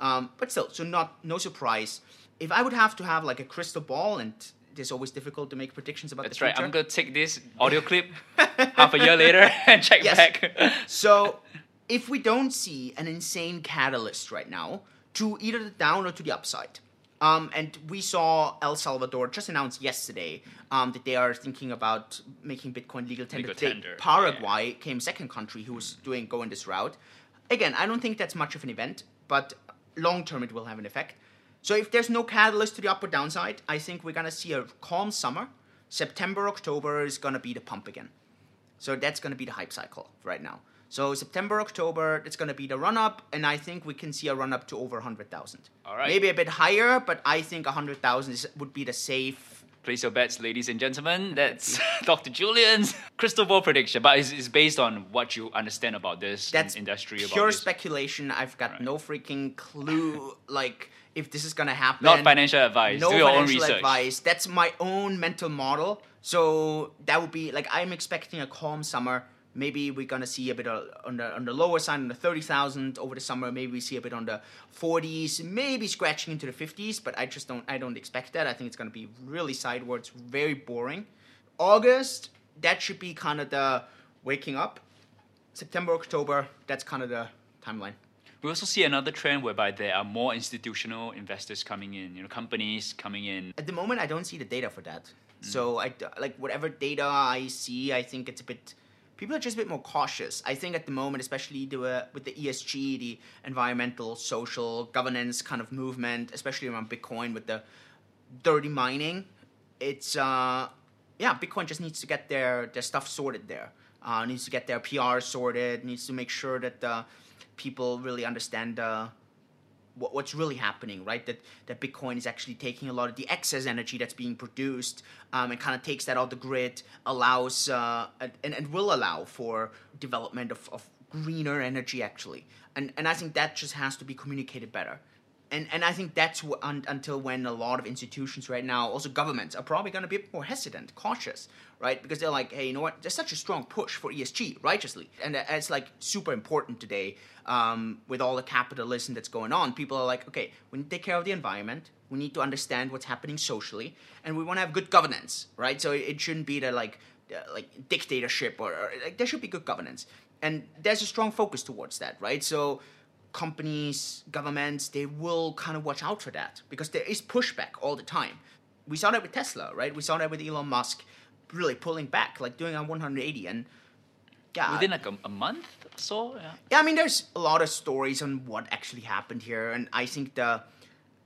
Um, but still, so not no surprise. If I would have to have like a crystal ball, and it's always difficult to make predictions about That's the right. I'm gonna take this audio clip half a year later *laughs* and check Yes. back. So, if we don't see an insane catalyst right now to either the down or to the upside, um, and we saw El Salvador just announced yesterday um, that they are thinking about making Bitcoin legal tender. Legal tender, Paraguay came second country who was doing going this route. Again, I don't think that's much of an event, but long term it will have an effect. So if there's no catalyst to the up or downside, I think we're gonna see a calm summer. September, October is gonna be the pump again. So that's going to be the hype cycle right now. So September, October, it's going to be the run up, and I think we can see a run up to over 100,000. All right. Maybe a bit higher, but I think 100,000 would be the safe. Place your bets, ladies and gentlemen. That's *laughs* Dr. Julian's *laughs* crystal ball prediction, but it's, it's based on what you understand about this That's industry. About pure this. speculation. I've got Right. no freaking clue, like, if this is going to happen. Not financial advice. No Do your own financial research. advice. That's my own mental model. So that would be like I'm expecting a calm summer. Maybe we're gonna see a bit of, on the on the lower side, on the thirty thousand over the summer. Maybe we see a bit on the forties, maybe scratching into the fifties. But I just don't I don't expect that. I think it's gonna be really sideways, very boring. August that should be kind of the waking up. September, October, that's kind of the timeline. We also see another trend whereby there are more institutional investors coming in, you know, companies coming in. At the moment, I don't see the data for that. Mm. So I like whatever data I see, I think it's a bit. People are just a bit more cautious. I think at the moment, especially the, uh, with the ESG, the environmental, social, governance kind of movement, especially around Bitcoin with the dirty mining, it's uh, yeah, Bitcoin just needs to get their their stuff sorted there. Uh, needs to get their PR sorted. Needs to make sure that uh, people really understand uh, what, what's really happening, right? That that Bitcoin is actually taking a lot of the excess energy that's being produced um, and kind of takes that out the grid, allows uh, and, and will allow for development of, of greener energy actually. And and I think that just has to be communicated better. And, and I think that's un, until when a lot of institutions right now, also governments, are probably going to be more hesitant, cautious, right? Because they're like, hey, you know what? There's such a strong push for ESG, righteously, and uh, it's like super important today um, with all the capitalism that's going on. People are like, okay, we need to take care of the environment. We need to understand what's happening socially, and we want to have good governance, right? So it, it shouldn't be the like uh, like dictatorship or, or like there should be good governance, and there's a strong focus towards that, right? So companies, governments, they will kind of watch out for that because there is pushback all the time. We saw that with Tesla, right? We saw that with Elon Musk really pulling back, like doing a 180. And yeah, Within like a, a month or so, yeah. yeah, I mean, there's a lot of stories on what actually happened here. And I think the,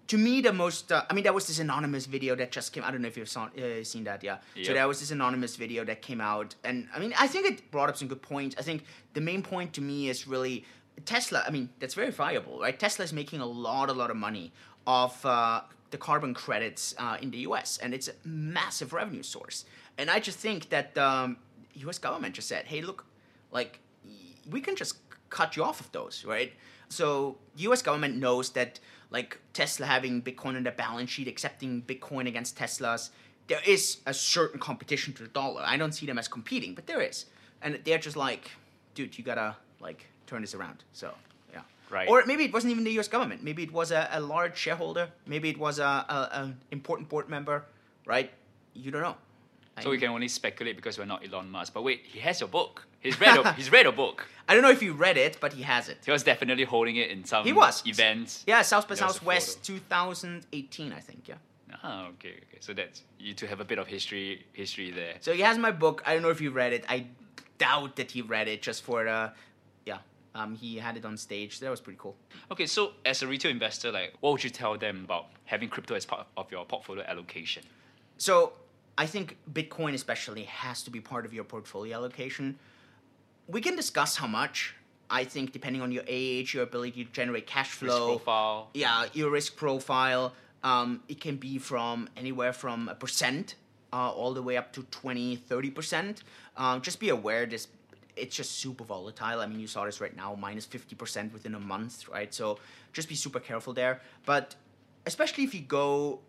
to me, the most, uh, I mean, there was this anonymous video that just came. I don't know if you've saw, uh, seen that, yeah. So Yep. there was this anonymous video that came out, and I mean, I think it brought up some good points. I think the main point to me is really Tesla. I mean, that's verifiable, right? Tesla is making a lot, a lot of money off uh, the carbon credits uh, in the U.S., and it's a massive revenue source. And I just think that um, U.S. government just said, "Hey, look, like we can just cut you off of those, right? So U.S. government knows that like Tesla having Bitcoin on their balance sheet, accepting Bitcoin against Teslas, there is a certain competition to the dollar. I don't see them as competing, but there is, and they're just like, dude, you gotta like turn this around. So yeah, Right. Or maybe it wasn't even the U.S. government. Maybe it was a, a large shareholder. Maybe it was a, a, a important board member, right? You don't know. So we can only speculate because we're not Elon Musk. But wait, he has your book. He's read a, *laughs* he's read a book. I don't know if you read it, but he has it. He was definitely holding it in some He was events. Yeah, South by There was a Southwest 2018, I think. Yeah. Ah, okay, okay. So that's you to have a bit of history history there. So he has my book. I don't know if you read it. I doubt that he read it just for the, yeah. Um, he had it on stage. That was pretty cool. Okay, so as a retail investor, like what would you tell them about having crypto as part of your portfolio allocation? So I think Bitcoin especially has to be part of your portfolio allocation. We can discuss how much. I think depending on your age, your ability to generate cash flow, profile. yeah, your risk profile, um, it can be from anywhere from a percent uh, all the way up to 20, 30 percent. Um, just be aware this it's just super volatile. I mean, you saw this right now, minus 50% within a month, right? So just be super careful there. But especially if you go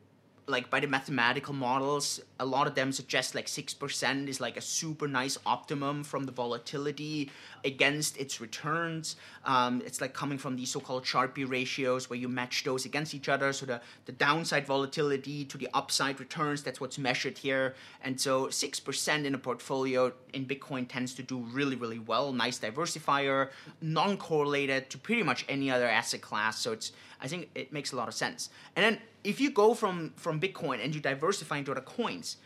like by the mathematical models, a lot of them suggest like 6% is like a super nice optimum from the volatility against its returns. Um, it's like coming from these so called Sharpe ratios where you match those against each other. So the, the downside volatility to the upside returns, that's what's measured here. And so 6% in a portfolio in Bitcoin tends to do really, really well. Nice diversifier, non correlated to pretty much any other asset class. So it's I think it makes a lot of sense. And then if you go from from Bitcoin and you diversify into other coins,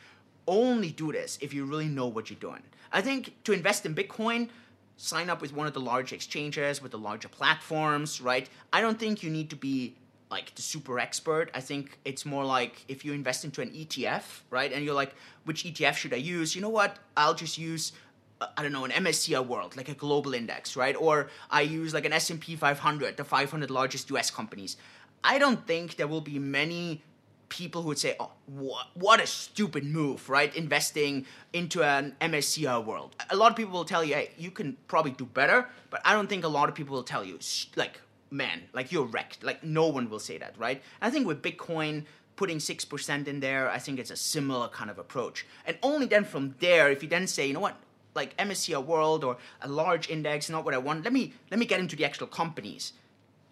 only do this if you really know what you're doing. I think to invest in Bitcoin, sign up with one of the large exchanges with the larger platforms, right? I don't think you need to be like the super expert. I think it's more like if you invest into an ETF, right? And you're like, which ETF should I use? You know what? I'll just use I don't know, an MSCI World, like a global index, right? Or I use like an S&P 500, the 500 largest US companies. I don't think there will be many people who would say, "Oh, what, what a stupid move, right? Investing into an MSCI World." A lot of people will tell you, "Hey, you can probably do better," but I don't think a lot of people will tell you, like, "Man, like you're wrecked." Like no one will say that, right? I think with Bitcoin, putting 6% in there, I think it's a similar kind of approach. And only then from there, if you then say, you know what, like MSCI World or a large index, not what I want. Let me let me get into the actual companies.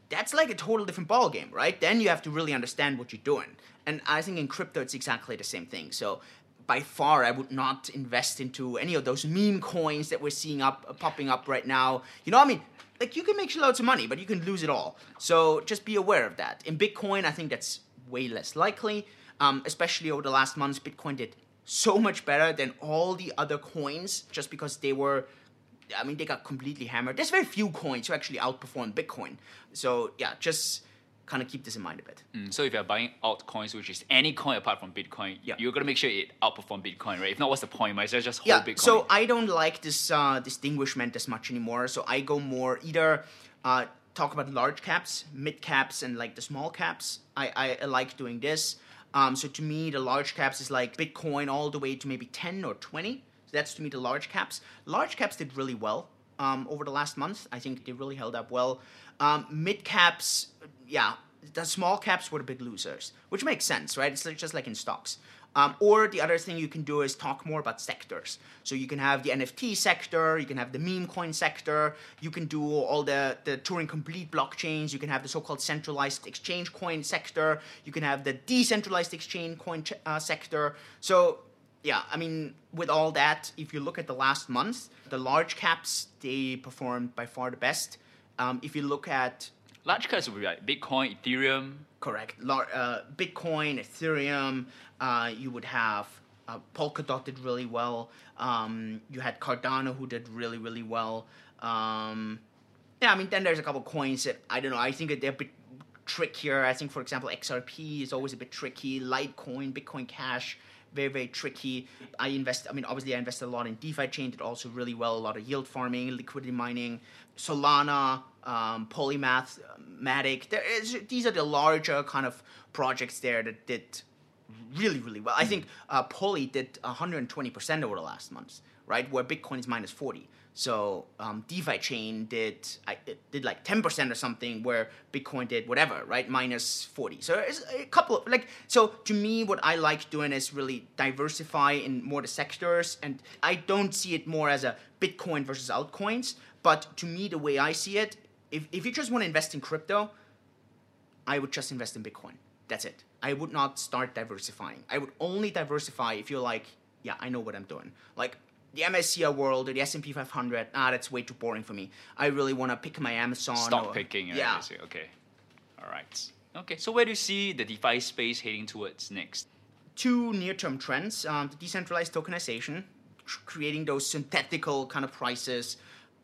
That's like a total different ballgame, right? Then you have to really understand what you're doing. And I think in crypto it's exactly the same thing. So by far I would not invest into any of those meme coins that we're seeing up uh, popping up right now. You know, what I mean, like you can make loads of money, but you can lose it all. So just be aware of that. In Bitcoin, I think that's way less likely. Um, especially over the last months, Bitcoin did so much better than all the other coins just because they were I mean they got completely hammered. There's very few coins who actually outperform Bitcoin. So yeah, just kind of keep this in mind a bit. Mm, so if you're buying altcoins, which is any coin apart from Bitcoin, yeah. you're gonna make sure it outperform Bitcoin, right? If not, what's the point? Might as well just hold yeah, Bitcoin. So I don't like this uh, distinguishment as much anymore. So I go more either uh, talk about large caps, mid caps, and like the small caps. I, I, I like doing this. Um, so to me, the large caps is like Bitcoin all the way to maybe 10 or 20. So that's to me the large caps. Large caps did really well um, over the last month. I think they really held up well. Um, mid caps, yeah, the small caps were the big losers, which makes sense, right? It's just like in stocks. Um, or the other thing you can do is talk more about sectors. So you can have the NFT sector, you can have the meme coin sector, you can do all the, the Turing complete blockchains, you can have the so called centralized exchange coin sector, you can have the decentralized exchange coin ch- uh, sector. So yeah, I mean, with all that, if you look at the last month, the large caps, they performed by far the best. Um, if you look at large caps would be like Bitcoin, Ethereum. Correct. Lar- uh, Bitcoin, Ethereum. Uh, you would have uh, Polkadot did really well. Um, you had Cardano who did really really well. Um, yeah, I mean then there's a couple coins that I don't know. I think they're a bit trickier. I think for example XRP is always a bit tricky. Litecoin, Bitcoin Cash very very tricky. I invest. I mean, obviously, I invested a lot in DeFi chain. Did also really well. A lot of yield farming, liquidity mining, Solana, um, Polymath, Matic. There is, these are the larger kind of projects there that did really really well. I think uh, Poly did 120 percent over the last months, right? Where Bitcoin is minus 40. So um, DeFi chain did I, did like ten percent or something, where Bitcoin did whatever, right, minus forty. So it's a couple of like. So to me, what I like doing is really diversify in more the sectors, and I don't see it more as a Bitcoin versus altcoins. But to me, the way I see it, if if you just want to invest in crypto, I would just invest in Bitcoin. That's it. I would not start diversifying. I would only diversify if you're like, yeah, I know what I'm doing. Like the MSCI World or the S&P 500, ah, that's way too boring for me. I really want to pick my Amazon. Stock or, picking. Yeah. Okay. All right. Okay, so where do you see the DeFi space heading towards next? Two near-term trends: um, the decentralized tokenization, creating those synthetical kind of prices.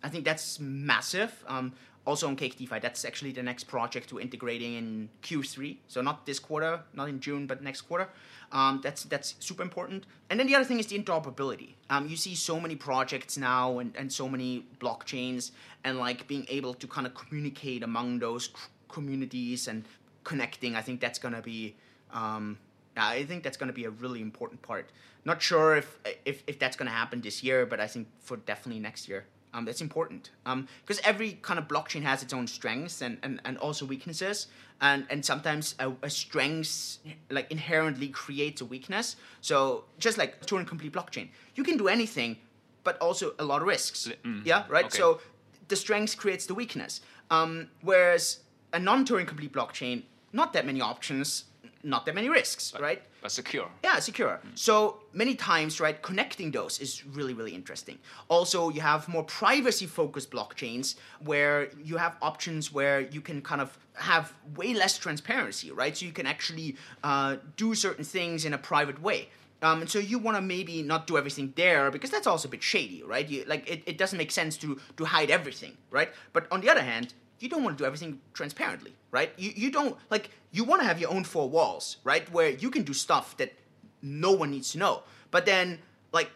I think that's massive. Um, also on Cake DeFi, that's actually the next project we're integrating in Q3. So not this quarter, not in June, but next quarter. Um, that's that's super important. And then the other thing is the interoperability. Um, you see so many projects now and, and so many blockchains and like being able to kind of communicate among those c- communities and connecting. I think that's gonna be. Um, I think that's going to be a really important part. Not sure if if, if that's going to happen this year, but I think for definitely next year. Um, that's important because every kind of blockchain has its own strengths and, and, and also weaknesses, and and sometimes a, a strength like inherently creates a weakness. So just like a Turing complete blockchain, you can do anything, but also a lot of risks. yeah, right. okay. So the strength creates the weakness. Um, whereas a non-Turing complete blockchain, not that many options, not that many risks, right? But secure. Yeah, secure. So many times, right, connecting those is really, really interesting. Also, you have more privacy focused blockchains where you have options where you can kind of have way less transparency, right? So you can actually uh, do certain things in a private way. Um, and so you want to maybe not do everything there because that's also a bit shady, right? You, like it, it doesn't make sense to to hide everything, right? But on the other hand, you don't want to do everything transparently, right? You you don't like you want to have your own four walls, right? Where you can do stuff that no one needs to know. But then like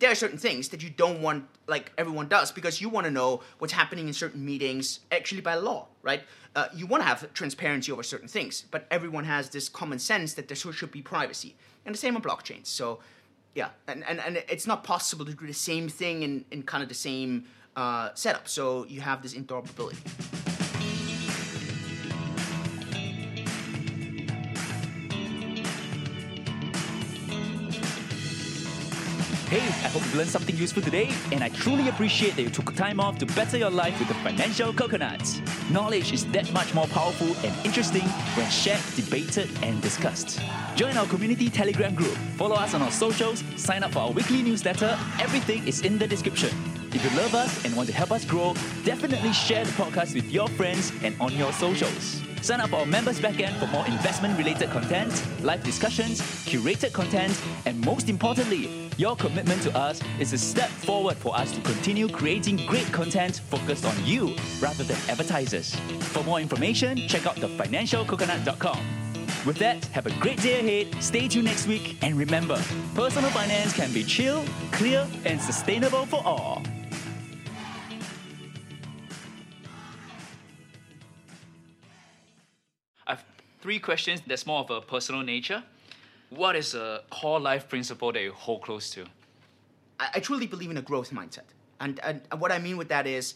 there are certain things that you don't want like everyone does because you want to know what's happening in certain meetings actually by law right? Uh, you want to have transparency over certain things but everyone has this common sense that there should be privacy. And the same on blockchains so yeah and, and, and it's not possible to do the same thing in, in kind of the same uh, setup. So you have this interoperability Hey, I hope you learned something useful today, and I truly appreciate that you took time off to better your life with the financial coconuts. Knowledge is that much more powerful and interesting when shared, debated, and discussed. Join our community Telegram group, follow us on our socials, sign up for our weekly newsletter. Everything is in the description. If you love us and want to help us grow, definitely share the podcast with your friends and on your socials. Sign up for our members backend for more investment related content, live discussions, curated content, and most importantly, your commitment to us is a step forward for us to continue creating great content focused on you rather than advertisers. For more information, check out thefinancialcoconut.com. With that, have a great day ahead, stay tuned next week, and remember personal finance can be chill, clear, and sustainable for all. I have three questions that's more of a personal nature. What is a core life principle that you hold close to? I, I truly believe in a growth mindset. And, and and what I mean with that is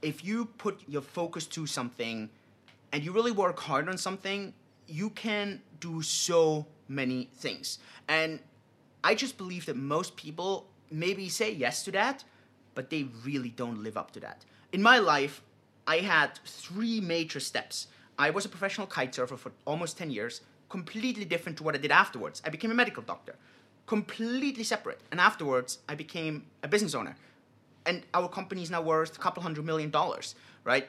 if you put your focus to something and you really work hard on something, you can do so many things. And I just believe that most people maybe say yes to that, but they really don't live up to that. In my life, I had three major steps. I was a professional kite surfer for almost 10 years, completely different to what I did afterwards. I became a medical doctor, completely separate. And afterwards, I became a business owner. And our company is now worth a couple hundred million dollars, right?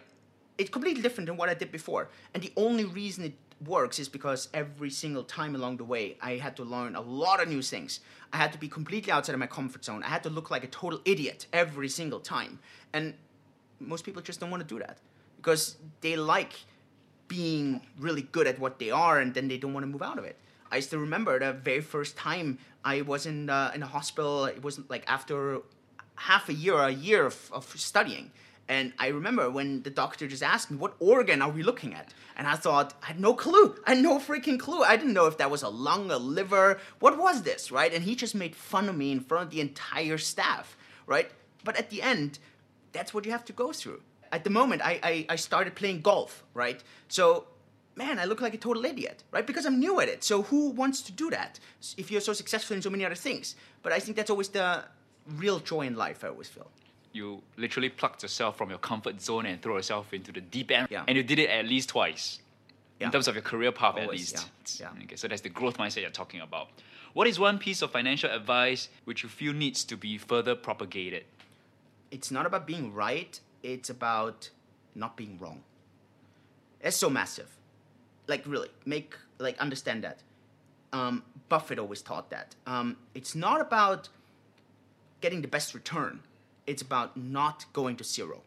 It's completely different than what I did before. And the only reason it works is because every single time along the way, I had to learn a lot of new things. I had to be completely outside of my comfort zone. I had to look like a total idiot every single time. And most people just don't want to do that because they like being really good at what they are and then they don't want to move out of it. I still remember the very first time I was in the, in the hospital. It was like after half a year or a year of, of studying. And I remember when the doctor just asked me, What organ are we looking at? And I thought, I had no clue. I had no freaking clue. I didn't know if that was a lung, a liver. What was this, right? And he just made fun of me in front of the entire staff, right? But at the end, that's what you have to go through. At the moment, I, I, I started playing golf, right? So, man, I look like a total idiot, right? Because I'm new at it. So, who wants to do that if you're so successful in so many other things? But I think that's always the real joy in life, I always feel. You literally plucked yourself from your comfort zone and threw yourself into the deep end. Yeah. And you did it at least twice. Yeah. In terms of your career path, at least. yeah, yeah. Okay, so that's the growth mindset you're talking about. What is one piece of financial advice which you feel needs to be further propagated? it's not about being right, it's about not being wrong. It's so massive. like really make like understand that. Um, Buffett always taught that. Um, it's not about getting the best return. It's about not going to zero.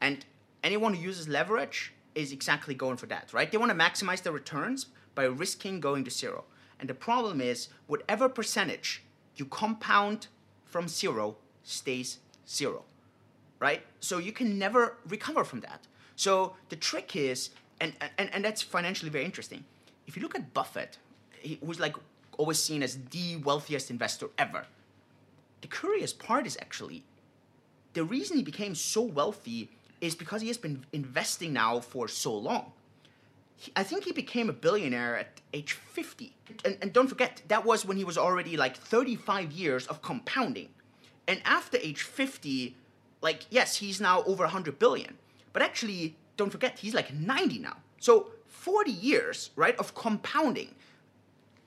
And anyone who uses leverage is exactly going for that, right? They want to maximize their returns by risking going to zero. And the problem is, whatever percentage you compound from zero stays zero, right? So you can never recover from that. So the trick is, and, and, and that's financially very interesting. If you look at Buffett, he, who's like always seen as the wealthiest investor ever, the curious part is actually the reason he became so wealthy is because he has been investing now for so long. He, I think he became a billionaire at age 50. And, and don't forget, that was when he was already like 35 years of compounding. And after age 50, like, yes, he's now over 100 billion. But actually, don't forget, he's like 90 now. So 40 years, right, of compounding.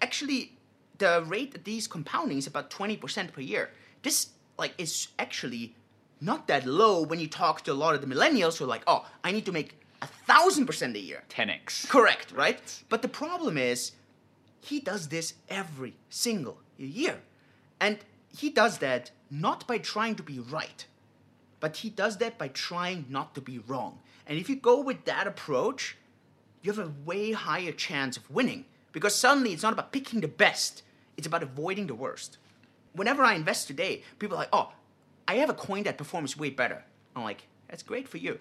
Actually, the rate of these compounding is about 20% per year. This, like, is actually not that low when you talk to a lot of the millennials who are like, oh, I need to make a thousand percent a year. 10x. Correct, right? But the problem is, he does this every single year. And he does that not by trying to be right, but he does that by trying not to be wrong. And if you go with that approach, you have a way higher chance of winning because suddenly it's not about picking the best, it's about avoiding the worst. Whenever I invest today, people are like, oh, I have a coin that performs way better. I'm like, that's great for you.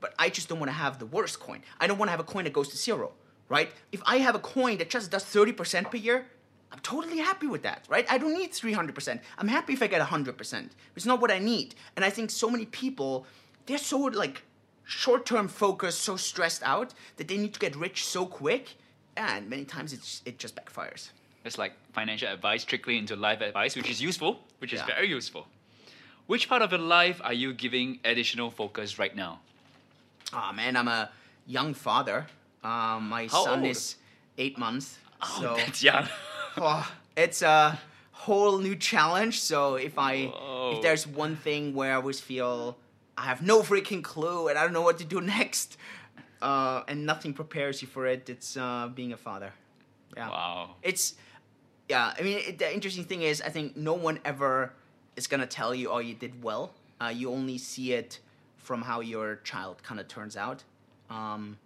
But I just don't want to have the worst coin. I don't want to have a coin that goes to zero, right? If I have a coin that just does 30% per year, I'm totally happy with that, right? I don't need 300%. I'm happy if I get 100%. It's not what I need. And I think so many people, they're so like short term focused, so stressed out that they need to get rich so quick. And many times it's, it just backfires. It's like financial advice trickling into life advice, which is useful, which is Yeah. very useful. Which part of your life are you giving additional focus right now? Oh man, I'm a young father. Um, my How son old? is eight months. Oh, so that's young. *laughs* oh, it's a whole new challenge. So if I Whoa. if there's one thing where I always feel I have no freaking clue and I don't know what to do *laughs* next, uh, and nothing prepares you for it, it's uh, being a father. Yeah. wow. It's yeah. I mean, it, the interesting thing is, I think no one ever is gonna tell you, "Oh, you did well." Uh, you only see it from how your child kind of turns out. Um,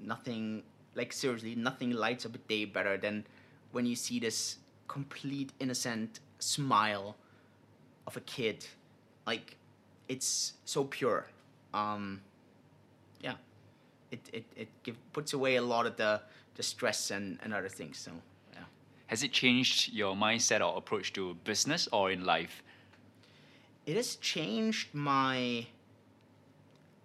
nothing like seriously, nothing lights up a day better than when you see this complete innocent smile of a kid. Like it's so pure. Um, yeah, it it it give, puts away a lot of the the stress and, and other things. So yeah. Has it changed your mindset or approach to business or in life? it has changed my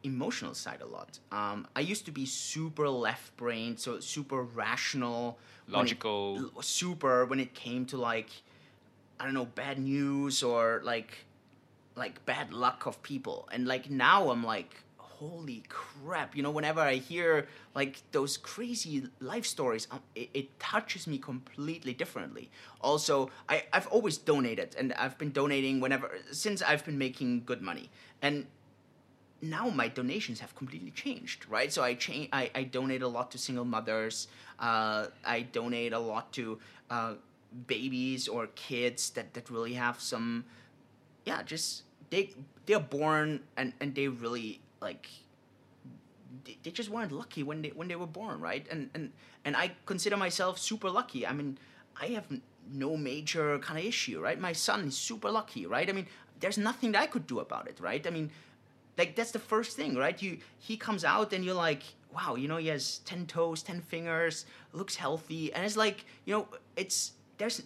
emotional side a lot. Um, I used to be super left brained, so super rational, when it- Logical. super when it came to like, I don't know, bad news or like, like bad luck of people. And like now I'm like, holy crap! You know, whenever I hear like those crazy life stories, um, it, it touches me completely differently. Also, I I've always donated, and I've been donating whenever since I've been making good money, and now my donations have completely changed, right? So I cha- I, I donate a lot to single mothers. Uh, I donate a lot to uh, babies or kids that, that really have some, yeah, just they they're born and, and they really like they, they just weren't lucky when they when they were born, right? And and and I consider myself super lucky. I mean, I have no major kind of issue, right? My son is super lucky, right? I mean, there's nothing that I could do about it, right? I mean, like that's the first thing, right? You he comes out and you're like, wow, you know, he has ten toes, ten fingers, looks healthy, and it's like, you know, it's there's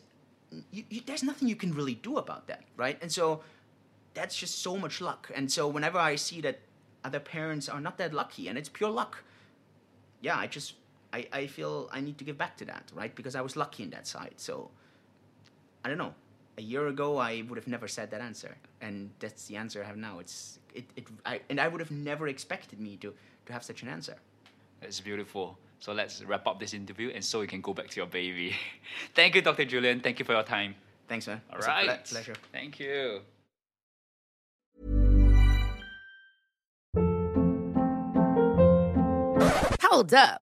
you, you, there's nothing you can really do about that, right? And so that's just so much luck. And so whenever I see that other parents are not that lucky and it's pure luck, yeah, I just I, I feel I need to give back to that, right? Because I was lucky in that side. So I don't know. A year ago, I would have never said that answer, and that's the answer I have now. It's it, it I, and I would have never expected me to to have such an answer. That's beautiful. So let's wrap up this interview and so you can go back to your baby. *laughs* Thank you, Dr. Julian. Thank you for your time. Thanks, man. All It was a ple- pleasure. Thank you. Hold up.